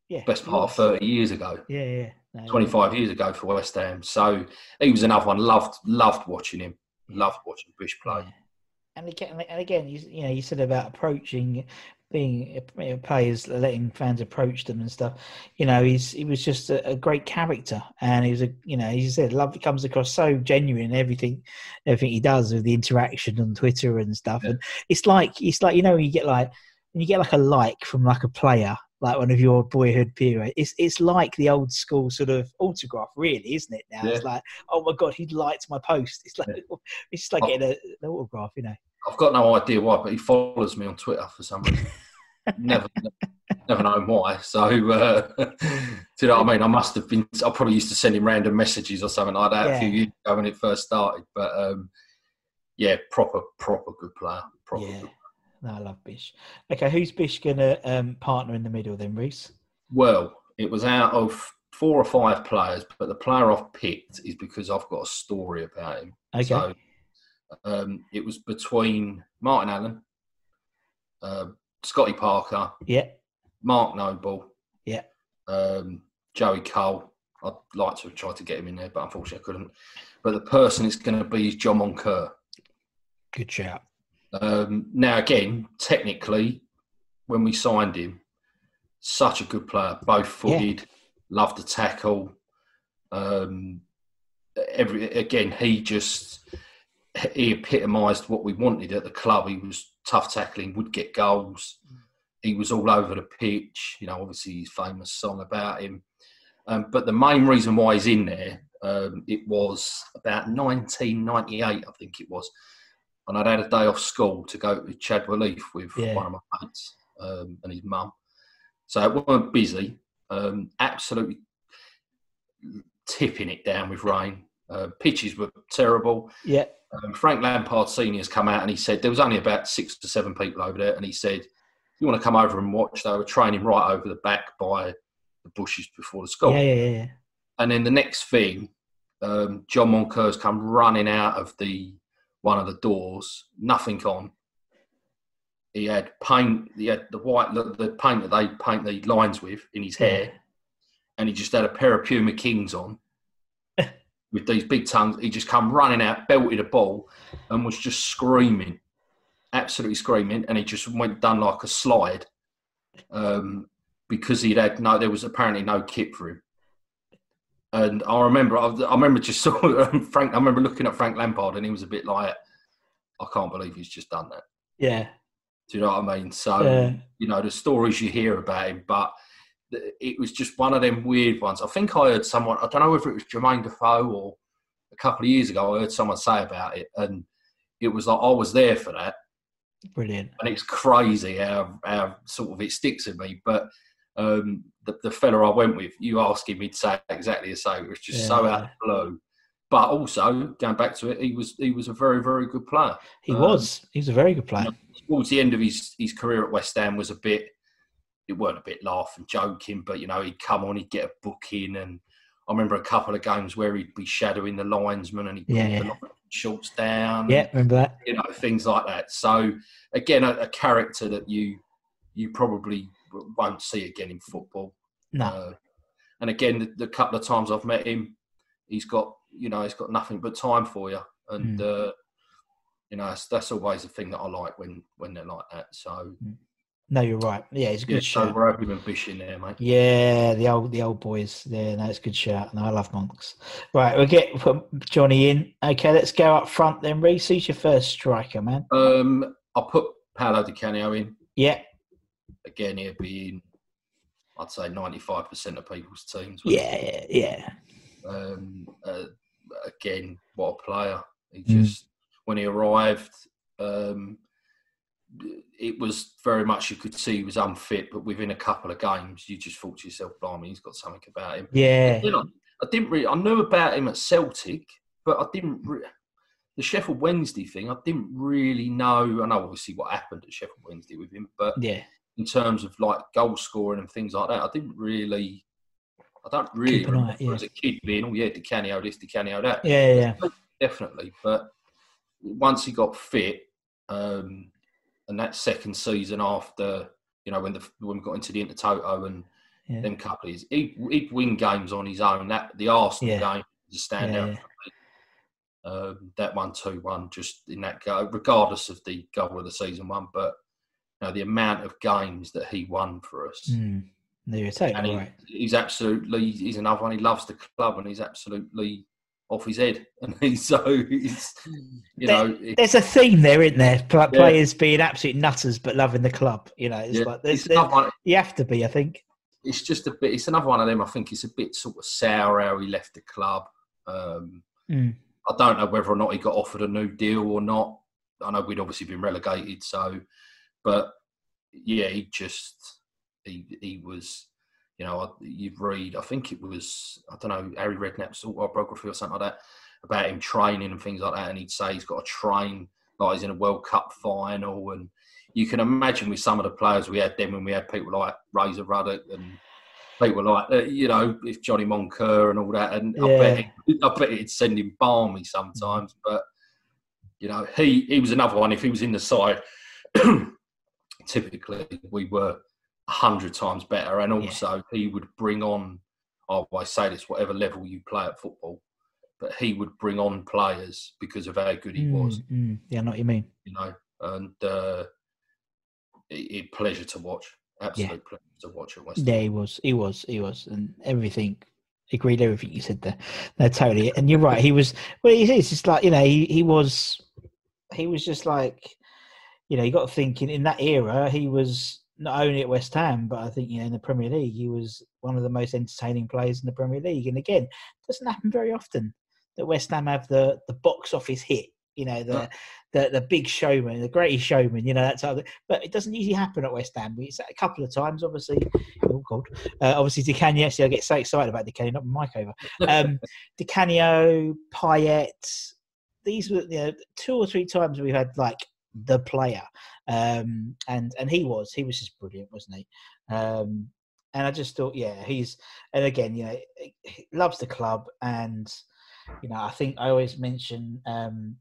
yeah, best part of thirty years ago, Yeah, yeah. No, twenty five years ago for West Ham. So he was another one. Loved loved watching him. Loved watching Bish play. And again, and again, you, you know, you said about approaching, being you know, players letting fans approach them and stuff. You know, he's he was just a, a great character, and he was a you know, you said, love comes across so genuine. in Everything, everything he does with the interaction on Twitter and stuff, Yeah. and it's like it's like you know, you get like you get like a like from like a player. Like one of your boyhood hero, it's it's like the old school sort of autograph, really, isn't it? Now Yeah. it's like, oh my god, he liked my post. It's like *laughs* it's just like Oh. getting a, an autograph, you know. I've got no idea why, but he follows me on Twitter for some reason. *laughs* never, never known why. So, uh, *laughs* do you know what I mean? I must have been. I probably used to send him random messages or something like that a few years ago when it first started. But um, yeah, proper, proper good player. Proper Yeah. good. No, I love Bish. Okay, who's Bish gonna um, partner in the middle then, Reese? Well, it was out of four or five players, but the player I've picked is because I've got a story about him. Okay. So um, it was between Martin Allen, uh, Scotty Parker, Yeah, Mark Noble, Yeah. um, Joey Cole. I'd like to have tried to get him in there, but unfortunately I couldn't. But the person it's going to be is John Moncur. Good shout. Um, now, again, technically, when we signed him, such a good player, both footed, loved to tackle. Um, every again, he just he epitomised what we wanted at the club. He was tough tackling, would get goals. He was all over the pitch. You know, obviously his famous song about him. Um, but the main reason why he's in there, um, it was about 1998, I think it was, and I'd had a day off school to go to Chadwell Heath with Yeah. one of my mates um, and his mum. So it weren't busy. Um, absolutely tipping it down with rain. Uh, pitches were terrible. Yeah. Um, Frank Lampard Senior's come out and he said there was only about six to seven people over there, and he said, "You want to come over and watch?" They were training right over the back by the bushes before the school. Yeah, yeah, yeah, yeah. And then the next thing, um, John Moncur's come running out of the one of the doors, nothing on. He had paint, he had the white, the, paint that they paint the lines with in his hair, and he just had a pair of Puma Kings on *laughs* with these big tongues. He just come running out, belted a ball, and was just screaming, absolutely screaming, and he just went done like a slide um, because he'd had no, there was apparently no kit for him. And I remember, I, I remember just *laughs* saw Frank. I remember looking at Frank Lampard, and he was a bit like, "I can't believe he's just done that." Yeah. Do you know what I mean? So Yeah. you know the stories you hear about him, but it was just one of them weird ones. I think I heard someone. I don't know whether it was Jermaine Defoe or a couple of years ago. I heard someone say about it, and it was like I was there for that, Brilliant. and it's crazy how how sort of it sticks in me. But um, the the fella I went with, you asking me to say exactly the same. It was just so out of the blue. But also going back to it, he was he was a very very good player. He Um, was. He was a very good player. towards the end of his, his career at West Ham was a bit it weren't a bit laugh and joking, but you know, he'd come on, he'd get a book in and I remember a couple of games where he'd be shadowing the linesman and he'd Yeah, put yeah. the shorts down. Yeah, remember that? You know, things like that. So again, a, a character that you you probably won't see again in football. No. Uh, and again, the, the couple of times I've met him, he's got you know he's got nothing but time for you, and uh, you know that's, that's always the thing that I like when when they're like that. So No, you're right. Yeah, it's a yeah, good so we're and fishing there, mate. Yeah, the old the old boys. Yeah, no, it's a good shout. No, I love monks. Right, we'll get Johnny in. Okay, let's go up front then. Reese, who's your first striker, man? Um, I'll put Paolo Di Canio in Yeah, again. He'll be in. I'd say ninety-five percent of people's teams. yeah, yeah. um, uh, again, what a player! He Mm. just when he arrived, um, it was very much you could see he was unfit, but within a couple of games, you just thought to yourself, "Blimey, he's got something about him." Yeah. You I didn't really. I knew about him at Celtic, but I didn't. Re- the Sheffield Wednesday thing, I didn't really know. I know obviously what happened at Sheffield Wednesday with him, but Yeah. In terms of like goal scoring and things like that, I didn't really. I don't really Keep an eye, remember yeah. as a kid being, oh yeah, Di Canio this, Di Canio that. Yeah, yeah, yeah. definitely. But once he got fit, um, and that second season after, you know, when the when we got into the Intertoto and Yeah. them couple of years, he'd, he'd win games on his own. That the Arsenal Yeah. game was a standout. Yeah, for me. Um, that one, two, one, just in that go, regardless of the goal of the season one, but know, the amount of games that he won for us. Mm. No, you're totally And he, right. he's absolutely, he's another one. He loves the club and he's absolutely off his head. *laughs* And he's so, he's, you There- know, There's a theme there, isn't there? Pl- Yeah. Players being absolute nutters but loving the club. You know, it's yeah, like there's, it's, one, you have to be. I think. it's just a bit, it's another one of them. I think it's a bit sort of sour how he left the club. Um, Mm. I don't know whether or not he got offered a new deal or not. I know we'd obviously been relegated, so, but yeah, he just, he, he was, you know, you'd read, I think it was, I don't know, Harry Redknapp's autobiography or something like that about him training and things like that. And he'd say he's got to train like he's in a World Cup final. And you can imagine with some of the players we had then when we had people like Razor Ruddock and people like, uh, you know, if Johnny Moncur and all that. And I, bet he, I bet it'd send him balmy sometimes. But, you know, he, he was another one. If he was in the side, *clears throat* typically we were a hundred times better. And also he would bring on, Oh, I say this, whatever level you play at football, but he would bring on players because of how good he was. Mm, mm. yeah, I know what you mean. You know, and uh, it, it pleasure to watch. Absolute pleasure to watch at West. Yeah, he was. He was. He was, and everything. Agreed everything you said there. No, totally. And you're right. He was. Well, it's just like you know. He he was. He was just like, you know. You got to think in, in that era. He was not only at West Ham, but I think you know in the Premier League, he was one of the most entertaining players in the Premier League. And again, it doesn't happen very often that West Ham have the the box office hit. You know the the, the big showman, the greatest showman. You know that that's how. But it doesn't usually happen at West Ham. It's a couple of times, obviously. Oh God, uh, obviously Di Canio. See, I get so excited about Di Canio, not my mic over. Um, *laughs* Di Canio, Payet. These were you know two or three times we've had like the player, um, and and he was he was just brilliant, wasn't he? Um, and I just thought, yeah, he's and again, you know, he loves the club, and you know, I think I always mention um,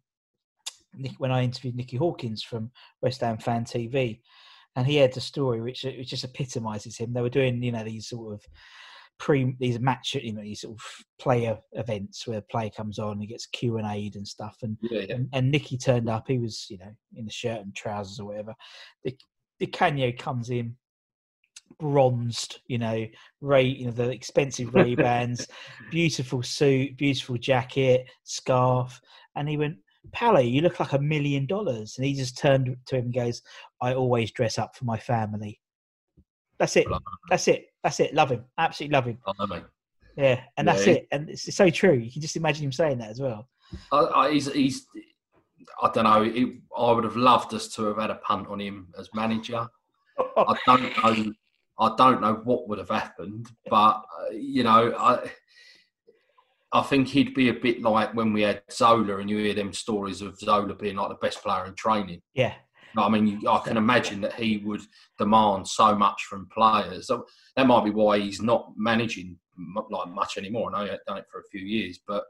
Nick, when I interviewed Nicky Hawkins from West Ham Fan TV, and he had the story which which just epitomises him. They were doing, you know, these sort of pre these match, you know, these sort of player events where the player comes on, and he gets Q and A and stuff, and, Yeah, yeah. and and Nicky turned up. He was, you know, in the shirt and trousers or whatever. The Di Canio comes in bronzed, you know, Ray, you know, the expensive Ray Bans, *laughs* beautiful suit, beautiful jacket, scarf, and he went, Pally, you look like a million dollars. And he just turned to him and goes, I always dress up for my family. That's it. That's it. That's it. Love him. Absolutely love him. I know, mate. Yeah. And that's Yeah. it. And it's so true. You can just imagine him saying that as well. I, I, he's, he's, I don't know. It, I would have loved us to have had a punt on him as manager. I *laughs* don't know. I don't know what would have happened, but uh, you know, I, I think he'd be a bit like when we had Zola, and you hear them stories of Zola being like the best player in training. Yeah. I mean, I can imagine that he would demand so much from players. So that might be why he's not managing like much anymore. I know he had done it for a few years, but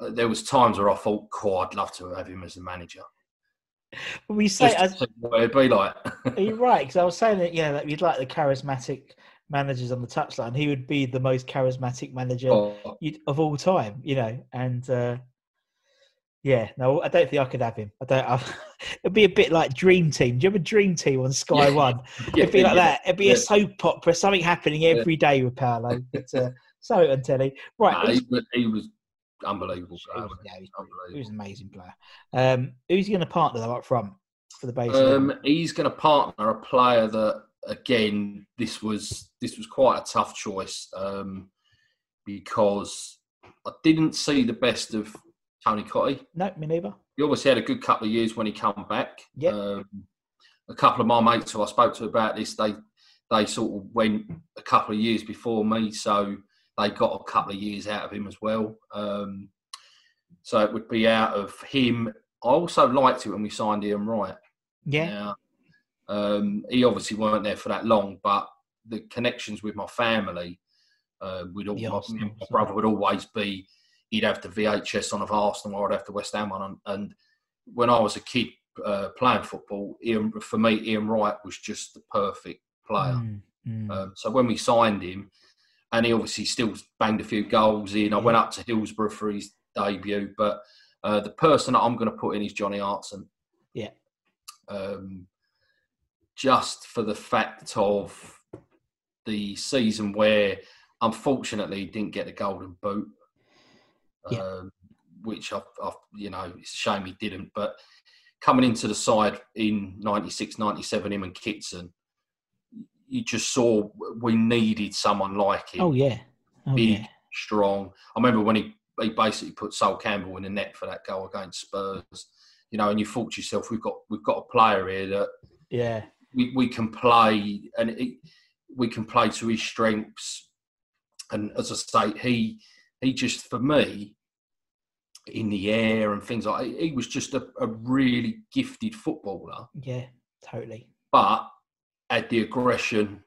uh, there was times where I thought, "Cool, I'd love to have him as a manager." We say, as, what it'd be like. Are you right? *laughs* Because I was saying that, yeah, that you'd like the charismatic managers on the touchline. He would be the most charismatic manager Oh, you'd, of all time, you know. And uh, yeah, no, I don't think I could have him. I don't. I, *laughs* it'd be a bit like Dream Team. Do you have a Dream Team on Sky Yeah. One? yeah, *laughs* It'd be like yeah. that. It'd be a soap opera, something happening every day with Paolo. But uh, something on telly, right? Nah, he, was- he was unbelievable. he was, yeah, he was, he? he was an amazing player. Um, who's he going to partner though up front for the base? Um, he's going to partner a player that, again, this was this was quite a tough choice um, because I didn't see the best of Tony Cottee. no, me neither. He obviously had a good couple of years when he come back. Yep. Um, a couple of my mates who I spoke to about this, they they sort of went a couple of years before me, so they got a couple of years out of him as well. Um, so it would be out of him. I also liked it when we signed Ian Wright. Yeah, Now, um, he obviously weren't there for that long, but the connections with my family, uh, would all, The my, my brother would always be. He'd have the VHS on of Arsenal, or I'd have the West Ham one. And, and when I was a kid uh, playing football, Ian, for me, Ian Wright was just the perfect player. Mm, mm. Um, so when we signed him, and he obviously still banged a few goals in. I went up to Hillsborough for his debut, but uh, the person that I'm going to put in is Johnny Hartson. Yeah. Um, just for the fact of the season where, unfortunately, he didn't get the golden boot. Yeah. Um, which I, I, you know, it's a shame he didn't. But coming into the side in 96, 97, him and Kitson, you just saw we needed someone like him, oh yeah, oh big, yeah. strong. I remember when he, he basically put Sol Campbell in the net for that goal against Spurs. You know, and you thought to yourself, we've got we've got a player here that Yeah, we, we can play and it, we can play to his strengths. And as I say, he he just for me in the air and things like he was just a, a really gifted footballer, yeah, totally. but had the aggression,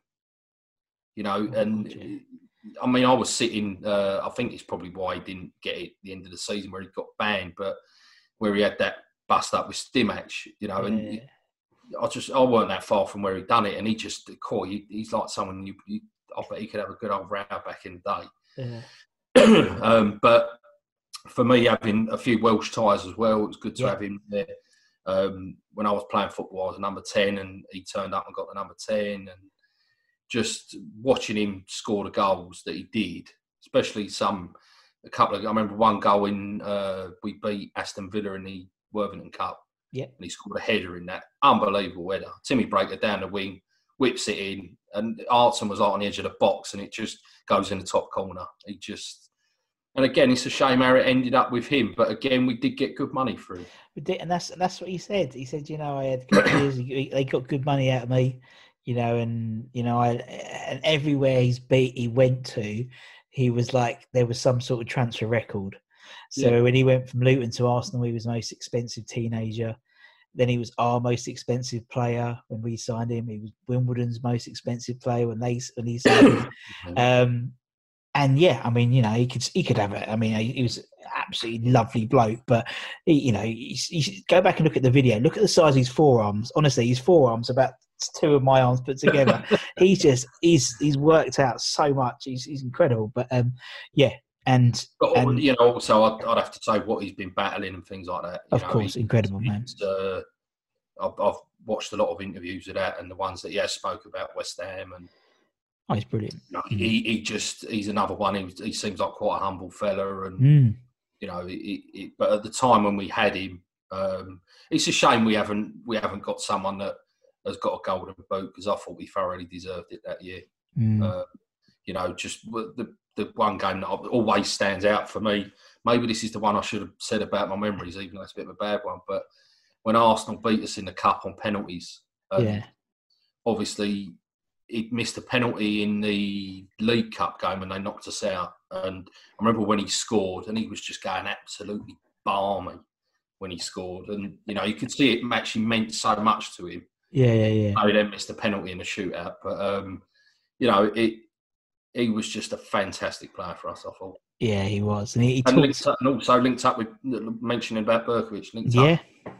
you know. Oh, And God, yeah. I mean, I was sitting. Uh, I think it's probably why he didn't get it at the end of the season where he got banned, but where he had that bust up with Stimac, you know, and I just I weren't that far from where he'd done it, and he just caught. He, he's like someone you, you. I bet he could have a good old row back in the Yeah. day. *clears throat* um, but for me, having a few Welsh ties as well, it was good to Yeah. have him there. Um, when I was playing football, I was a number 10 and he turned up and got the number 10. And just watching him score the goals that he did, especially some, a couple of, I remember one goal in, uh, we beat Aston Villa in the Worthington Cup. Yeah. And he scored a header in that. Unbelievable header. Timmy Breacker down the wing, whips it in. And Hartson was out on the edge of the box and it just goes in the top corner. He just, and again, it's a shame how it ended up with him. But again, we did get good money through. We did, and that's that's what he said. He said, you know, I had good years. They got good money out of me, you know, and you know, I and everywhere he's beat, he went to, he was like there was some sort of transfer record. So Yeah. when he went from Luton to Arsenal, he was the most expensive teenager. Then he was our most expensive player when we signed him. He was Wimbledon's most expensive player when they when he signed him. *coughs* Um, and yeah, I mean, you know, he could he could have it. I mean, he, he was absolutely lovely bloke, but he, you know, he's, he's, go back and look at the video. Look at the size of his forearms. Honestly, his forearms are about *laughs* two of my arms put together. *laughs* he's just he's he's worked out so much. He's he's incredible. But um, yeah, and But and- you know, also I'd, I'd have to say what he's been battling and things like that. you of know, course, incredible man. uh, I've, I've watched a lot of interviews of that, and the ones that he has spoke about West Ham, and Oh, he's brilliant. you know, Mm-hmm. he, he just he's another one. He, he seems like quite a humble fella, and Mm. you know, it, it, it- but at the time when we had him, um, it's a shame we haven't we haven't got someone that has got a golden boot because I thought we thoroughly deserved it that year. Mm. Uh, you know, just the the one game that always stands out for me. Maybe this is the one I should have said about my memories, even though it's a bit of a bad one. But when Arsenal beat us in the cup on penalties, um, yeah, obviously he missed a penalty in the League Cup game and they knocked us out. And I remember when he scored, and he was just going absolutely balmy when he scored. And you know, you could see it actually meant so much to him. yeah, yeah, yeah. He then missed a penalty in the shootout, but um, you know, it. He was just a fantastic player for us. I thought, Yeah, he was, and he, he and, talked. linked up, and also linked up with mentioning about Berkovic. Linked Yeah. up.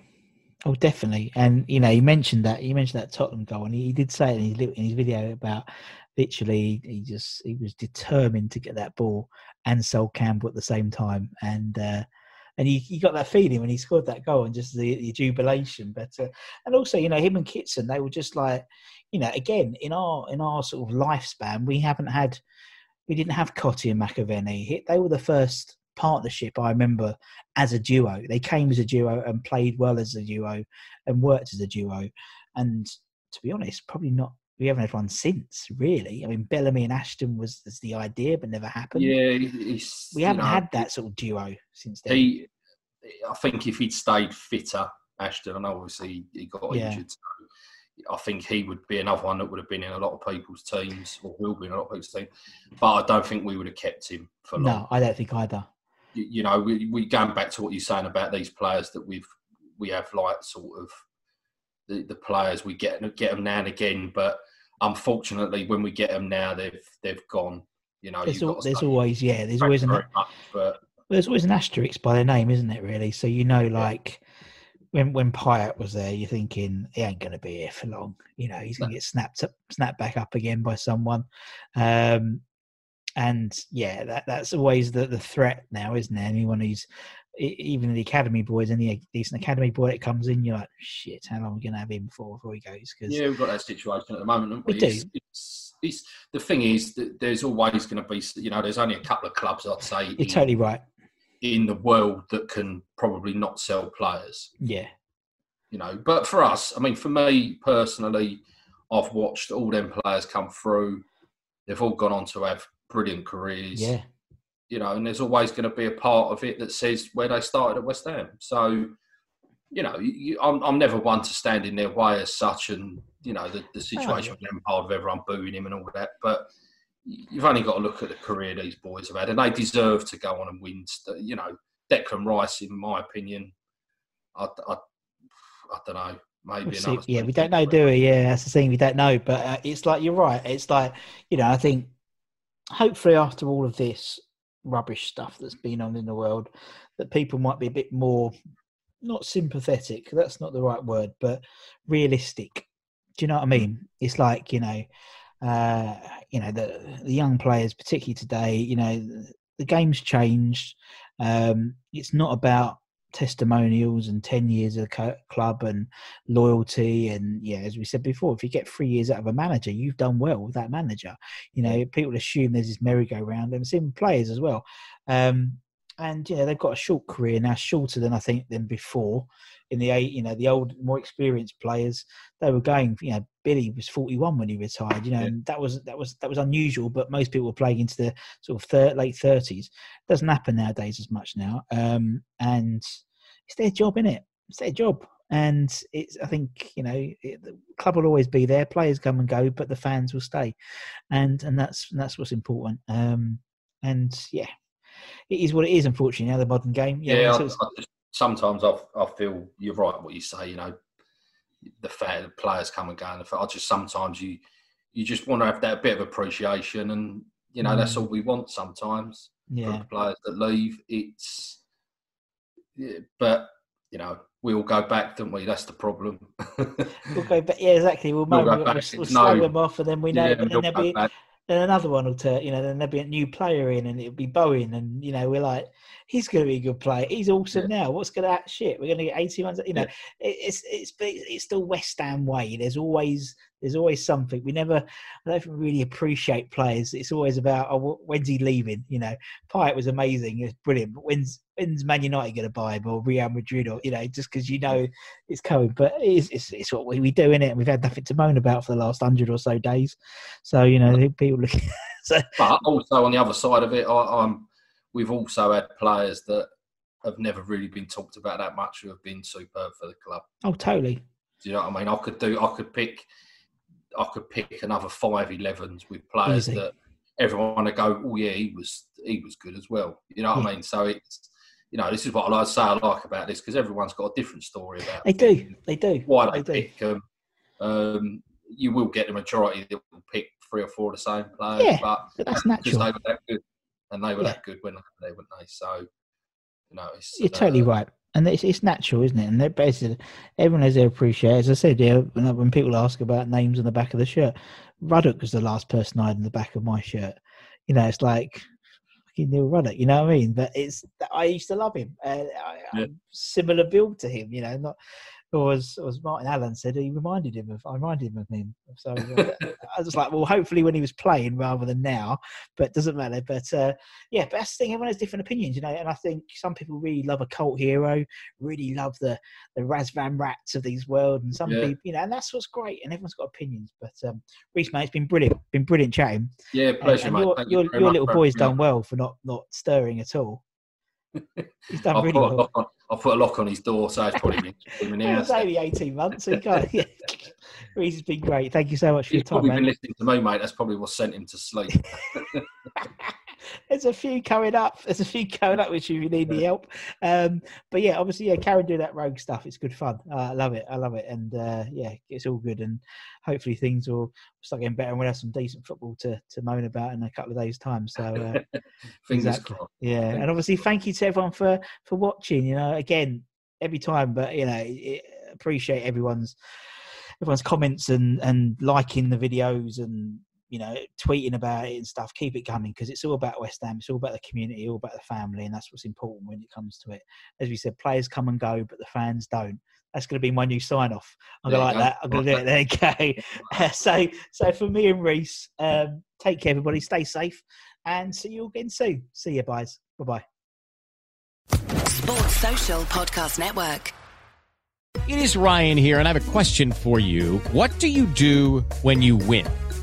Oh, definitely. And you know, he mentioned that he mentioned that Tottenham goal, and he, did say in his, in his video about literally he just he was determined to get that ball and Sol Campbell at the same time, and uh, and you, you got that feeling when he scored that goal and just the, the jubilation. But uh, and also, you know, him and Kitson, they were just like, you know, again in our in our sort of lifespan, we haven't had we didn't have Cottee and McAvenny. He- They were the first partnership I remember as a duo. They came as a duo and played well as a duo and worked as a duo. And to be honest, probably not. We haven't had one since, really. I mean, Bellamy and Ashton was, was the idea, but never happened. Yeah, we haven't know, had that sort of duo since then. He, I think if he'd stayed fitter, Ashton, and obviously he got Yeah. injured, so I think he would be another one that would have been in a lot of people's teams, or will be in a lot of people's teams. But I don't think we would have kept him for long. no, I don't think either. You, know, we, we going back to what you're saying about these players that we've we have like sort of the, the players we get get them now and again, but unfortunately, when we get them now, they've they've gone. You know, There's, you've al- got to there's always, yeah, there's always an, much, but there's always an asterisk by their name, isn't it? Really, so you know, like when when Payet was there, you're thinking he ain't going to be here for long. You know, he's going to get snapped up, snapped back up again by someone. Um, and yeah, that that's always the the threat now, isn't it? Anyone who's even the academy boys, any decent mm. academy boy that comes in, you're like, shit, how long are we going to have him for before he goes? Because yeah, we've got that situation at the moment. We we do. It's, it's, it's, the thing is that there's always going to be, you know, there's only a couple of clubs I'd say you're in, totally right. in the world that can probably not sell players. Yeah, you know. But for us, I mean, for me personally, I've watched all them players come through. They've all gone on to have brilliant careers. yeah, You know, and there's always going to be a part of it that says where they started at West Ham. So, you know, you, I'm, I'm never one to stand in their way as such, and you know the, the situation with Lampard, of everyone booing him and all that. But you've only got to look at the career these boys have had, and they deserve to go on and win. You know, Declan Rice, in my opinion, I, I, I don't know. Maybe We'll see. yeah, we don't know, do we? Yeah, that's the thing. We don't know, but uh, it's like you're right. It's like you know, I think hopefully after all of this rubbish stuff that's been on in the world, that people might be a bit more not sympathetic. That's not the right word, but realistic. Do you know what I mean? It's like you know, uh, you know the the young players, particularly today. You know, the game's changed. Um, it's not about testimonials and 10 years of the club and loyalty and yeah as we said before if you get three years out of a manager you've done well with that manager. You know people assume there's this merry-go-round and same players as well um, and know they've got a short career now shorter than i think than before. In the eight you know the old more experienced players they were going you know billy was 41 when he retired you know Yeah. and that was that was that was unusual but most people were playing into the sort of late 30s doesn't happen nowadays as much now um and it's their job in it it's their job. And it's i think you know it, the club will always be there players come and go but the fans will stay. And and that's that's what's important. Um and yeah it is what it is unfortunately now the modern game Yeah, so I, I just, sometimes I, I feel you're right what you say. You know, the fair the players come and go, and the, I just sometimes you you just want to have that bit of appreciation, and you know that's Mm. all we want sometimes yeah from the players that leave. It's yeah, but you know we all go back, don't we? That's the problem. We'll go back. Yeah, exactly. We'll, We'll we'll, back. we'll slag no- them off, and then we know. Yeah, we'll then go there'll be back. Then another one will turn. You know, then there'll be a new player in, and it'll be Bowen, and you know, we're like, he's going to be a good player. He's awesome now. What's going to shit? We're going to get eighteen months. You know, it, it's it's it's the West Ham way. There's always there's always something. We never, I don't think really appreciate players. It's always about oh, when's he leaving? You know, Payet was amazing. It's brilliant. But when's when's Man United going to buy him or Real Madrid or you know just because you know it's coming. But it's, it's it's what we, we do in it, and we've had nothing to moan about for the last hundred or so days. So you know, people look. *laughs* so but also on the other side of it, I, I'm we've also had players that have never really been talked about that much who have been superb for the club. oh, totally. Do you know what I mean? I could do. I could pick. I could pick another five 11s with players Easy. that everyone would go, "Oh yeah, he was he was good as well." You know what Yeah. I mean? So it's you know this is what I like to say I like about this because everyone's got a different story about They do. They do. why they, They pick them. Um, you will get the majority that will pick three or four of the same players, Yeah, but But that's natural. they were that good, and they were Yeah. that good when they weren't they? So you know, it's You're totally uh, right. And it's, it's natural, isn't it? And they're basically everyone has their appreciation. As I said, yeah, when, when people ask about names on the back of the shirt, Ruddock was the last person I had in the back of my shirt. You know, it's like fucking Neil Ruddock. You know what I mean? But it's I used to love him. Uh, I, Yeah. I'm similar build to him. You know, not or as, or as Martin Allen said, he reminded him of I reminded him of him. So uh, *laughs* I was like, well, hopefully when he was playing rather than now, but it doesn't matter. But uh, yeah, but that's the thing. Everyone has different opinions, you know. And I think some people really love a cult hero, really love the the Razvan Rats of these world, and some Yeah. people, you know, and that's what's great. And everyone's got opinions. But um, Reese, mate, it's been brilliant. Been brilliant chatting. Yeah, pleasure, and mate. your Thank you your, your little boy's done well for not not stirring at all. *laughs* He's done I'll really put, a well. lock on, I'll put a lock on his door, so it's probably been in the Well, house. It's only eighteen months, so you can't. *laughs* Yeah. Reese has been great. Thank you so much for your He's time, probably man. been listening to me, mate. That's probably what sent him to sleep. *laughs* There's a few coming up. *laughs* There's a few coming up which you need the help. Um, but yeah, obviously, yeah, Karen do that rogue stuff. It's good fun. Uh, I love it. I love it. And uh, yeah, it's all good. And hopefully things will start getting better and we'll have some decent football to, to moan about in a couple of days' time. So uh, *laughs* Fingers Exactly. crossed. yeah, Thank and obviously, thank you to everyone for for watching. You know, again, every time, but you know, it, appreciate everyone's everyone's comments and and liking the videos and you know tweeting about it and stuff. Keep it coming because it's all about West Ham. It's all about the community, all about the family, and that's what's important when it comes to it. As we said, players come and go, but the fans don't. That's going to be my new sign off. I'm going to like go. that. I'm going to do it. There you go. *laughs* so, so for me and Reese, um, take care, everybody. Stay safe, and see you all again soon. See you, guys. Bye bye. Sports Social Podcast Network. It is Ryan here, and I have a question for you. What do you do when you win?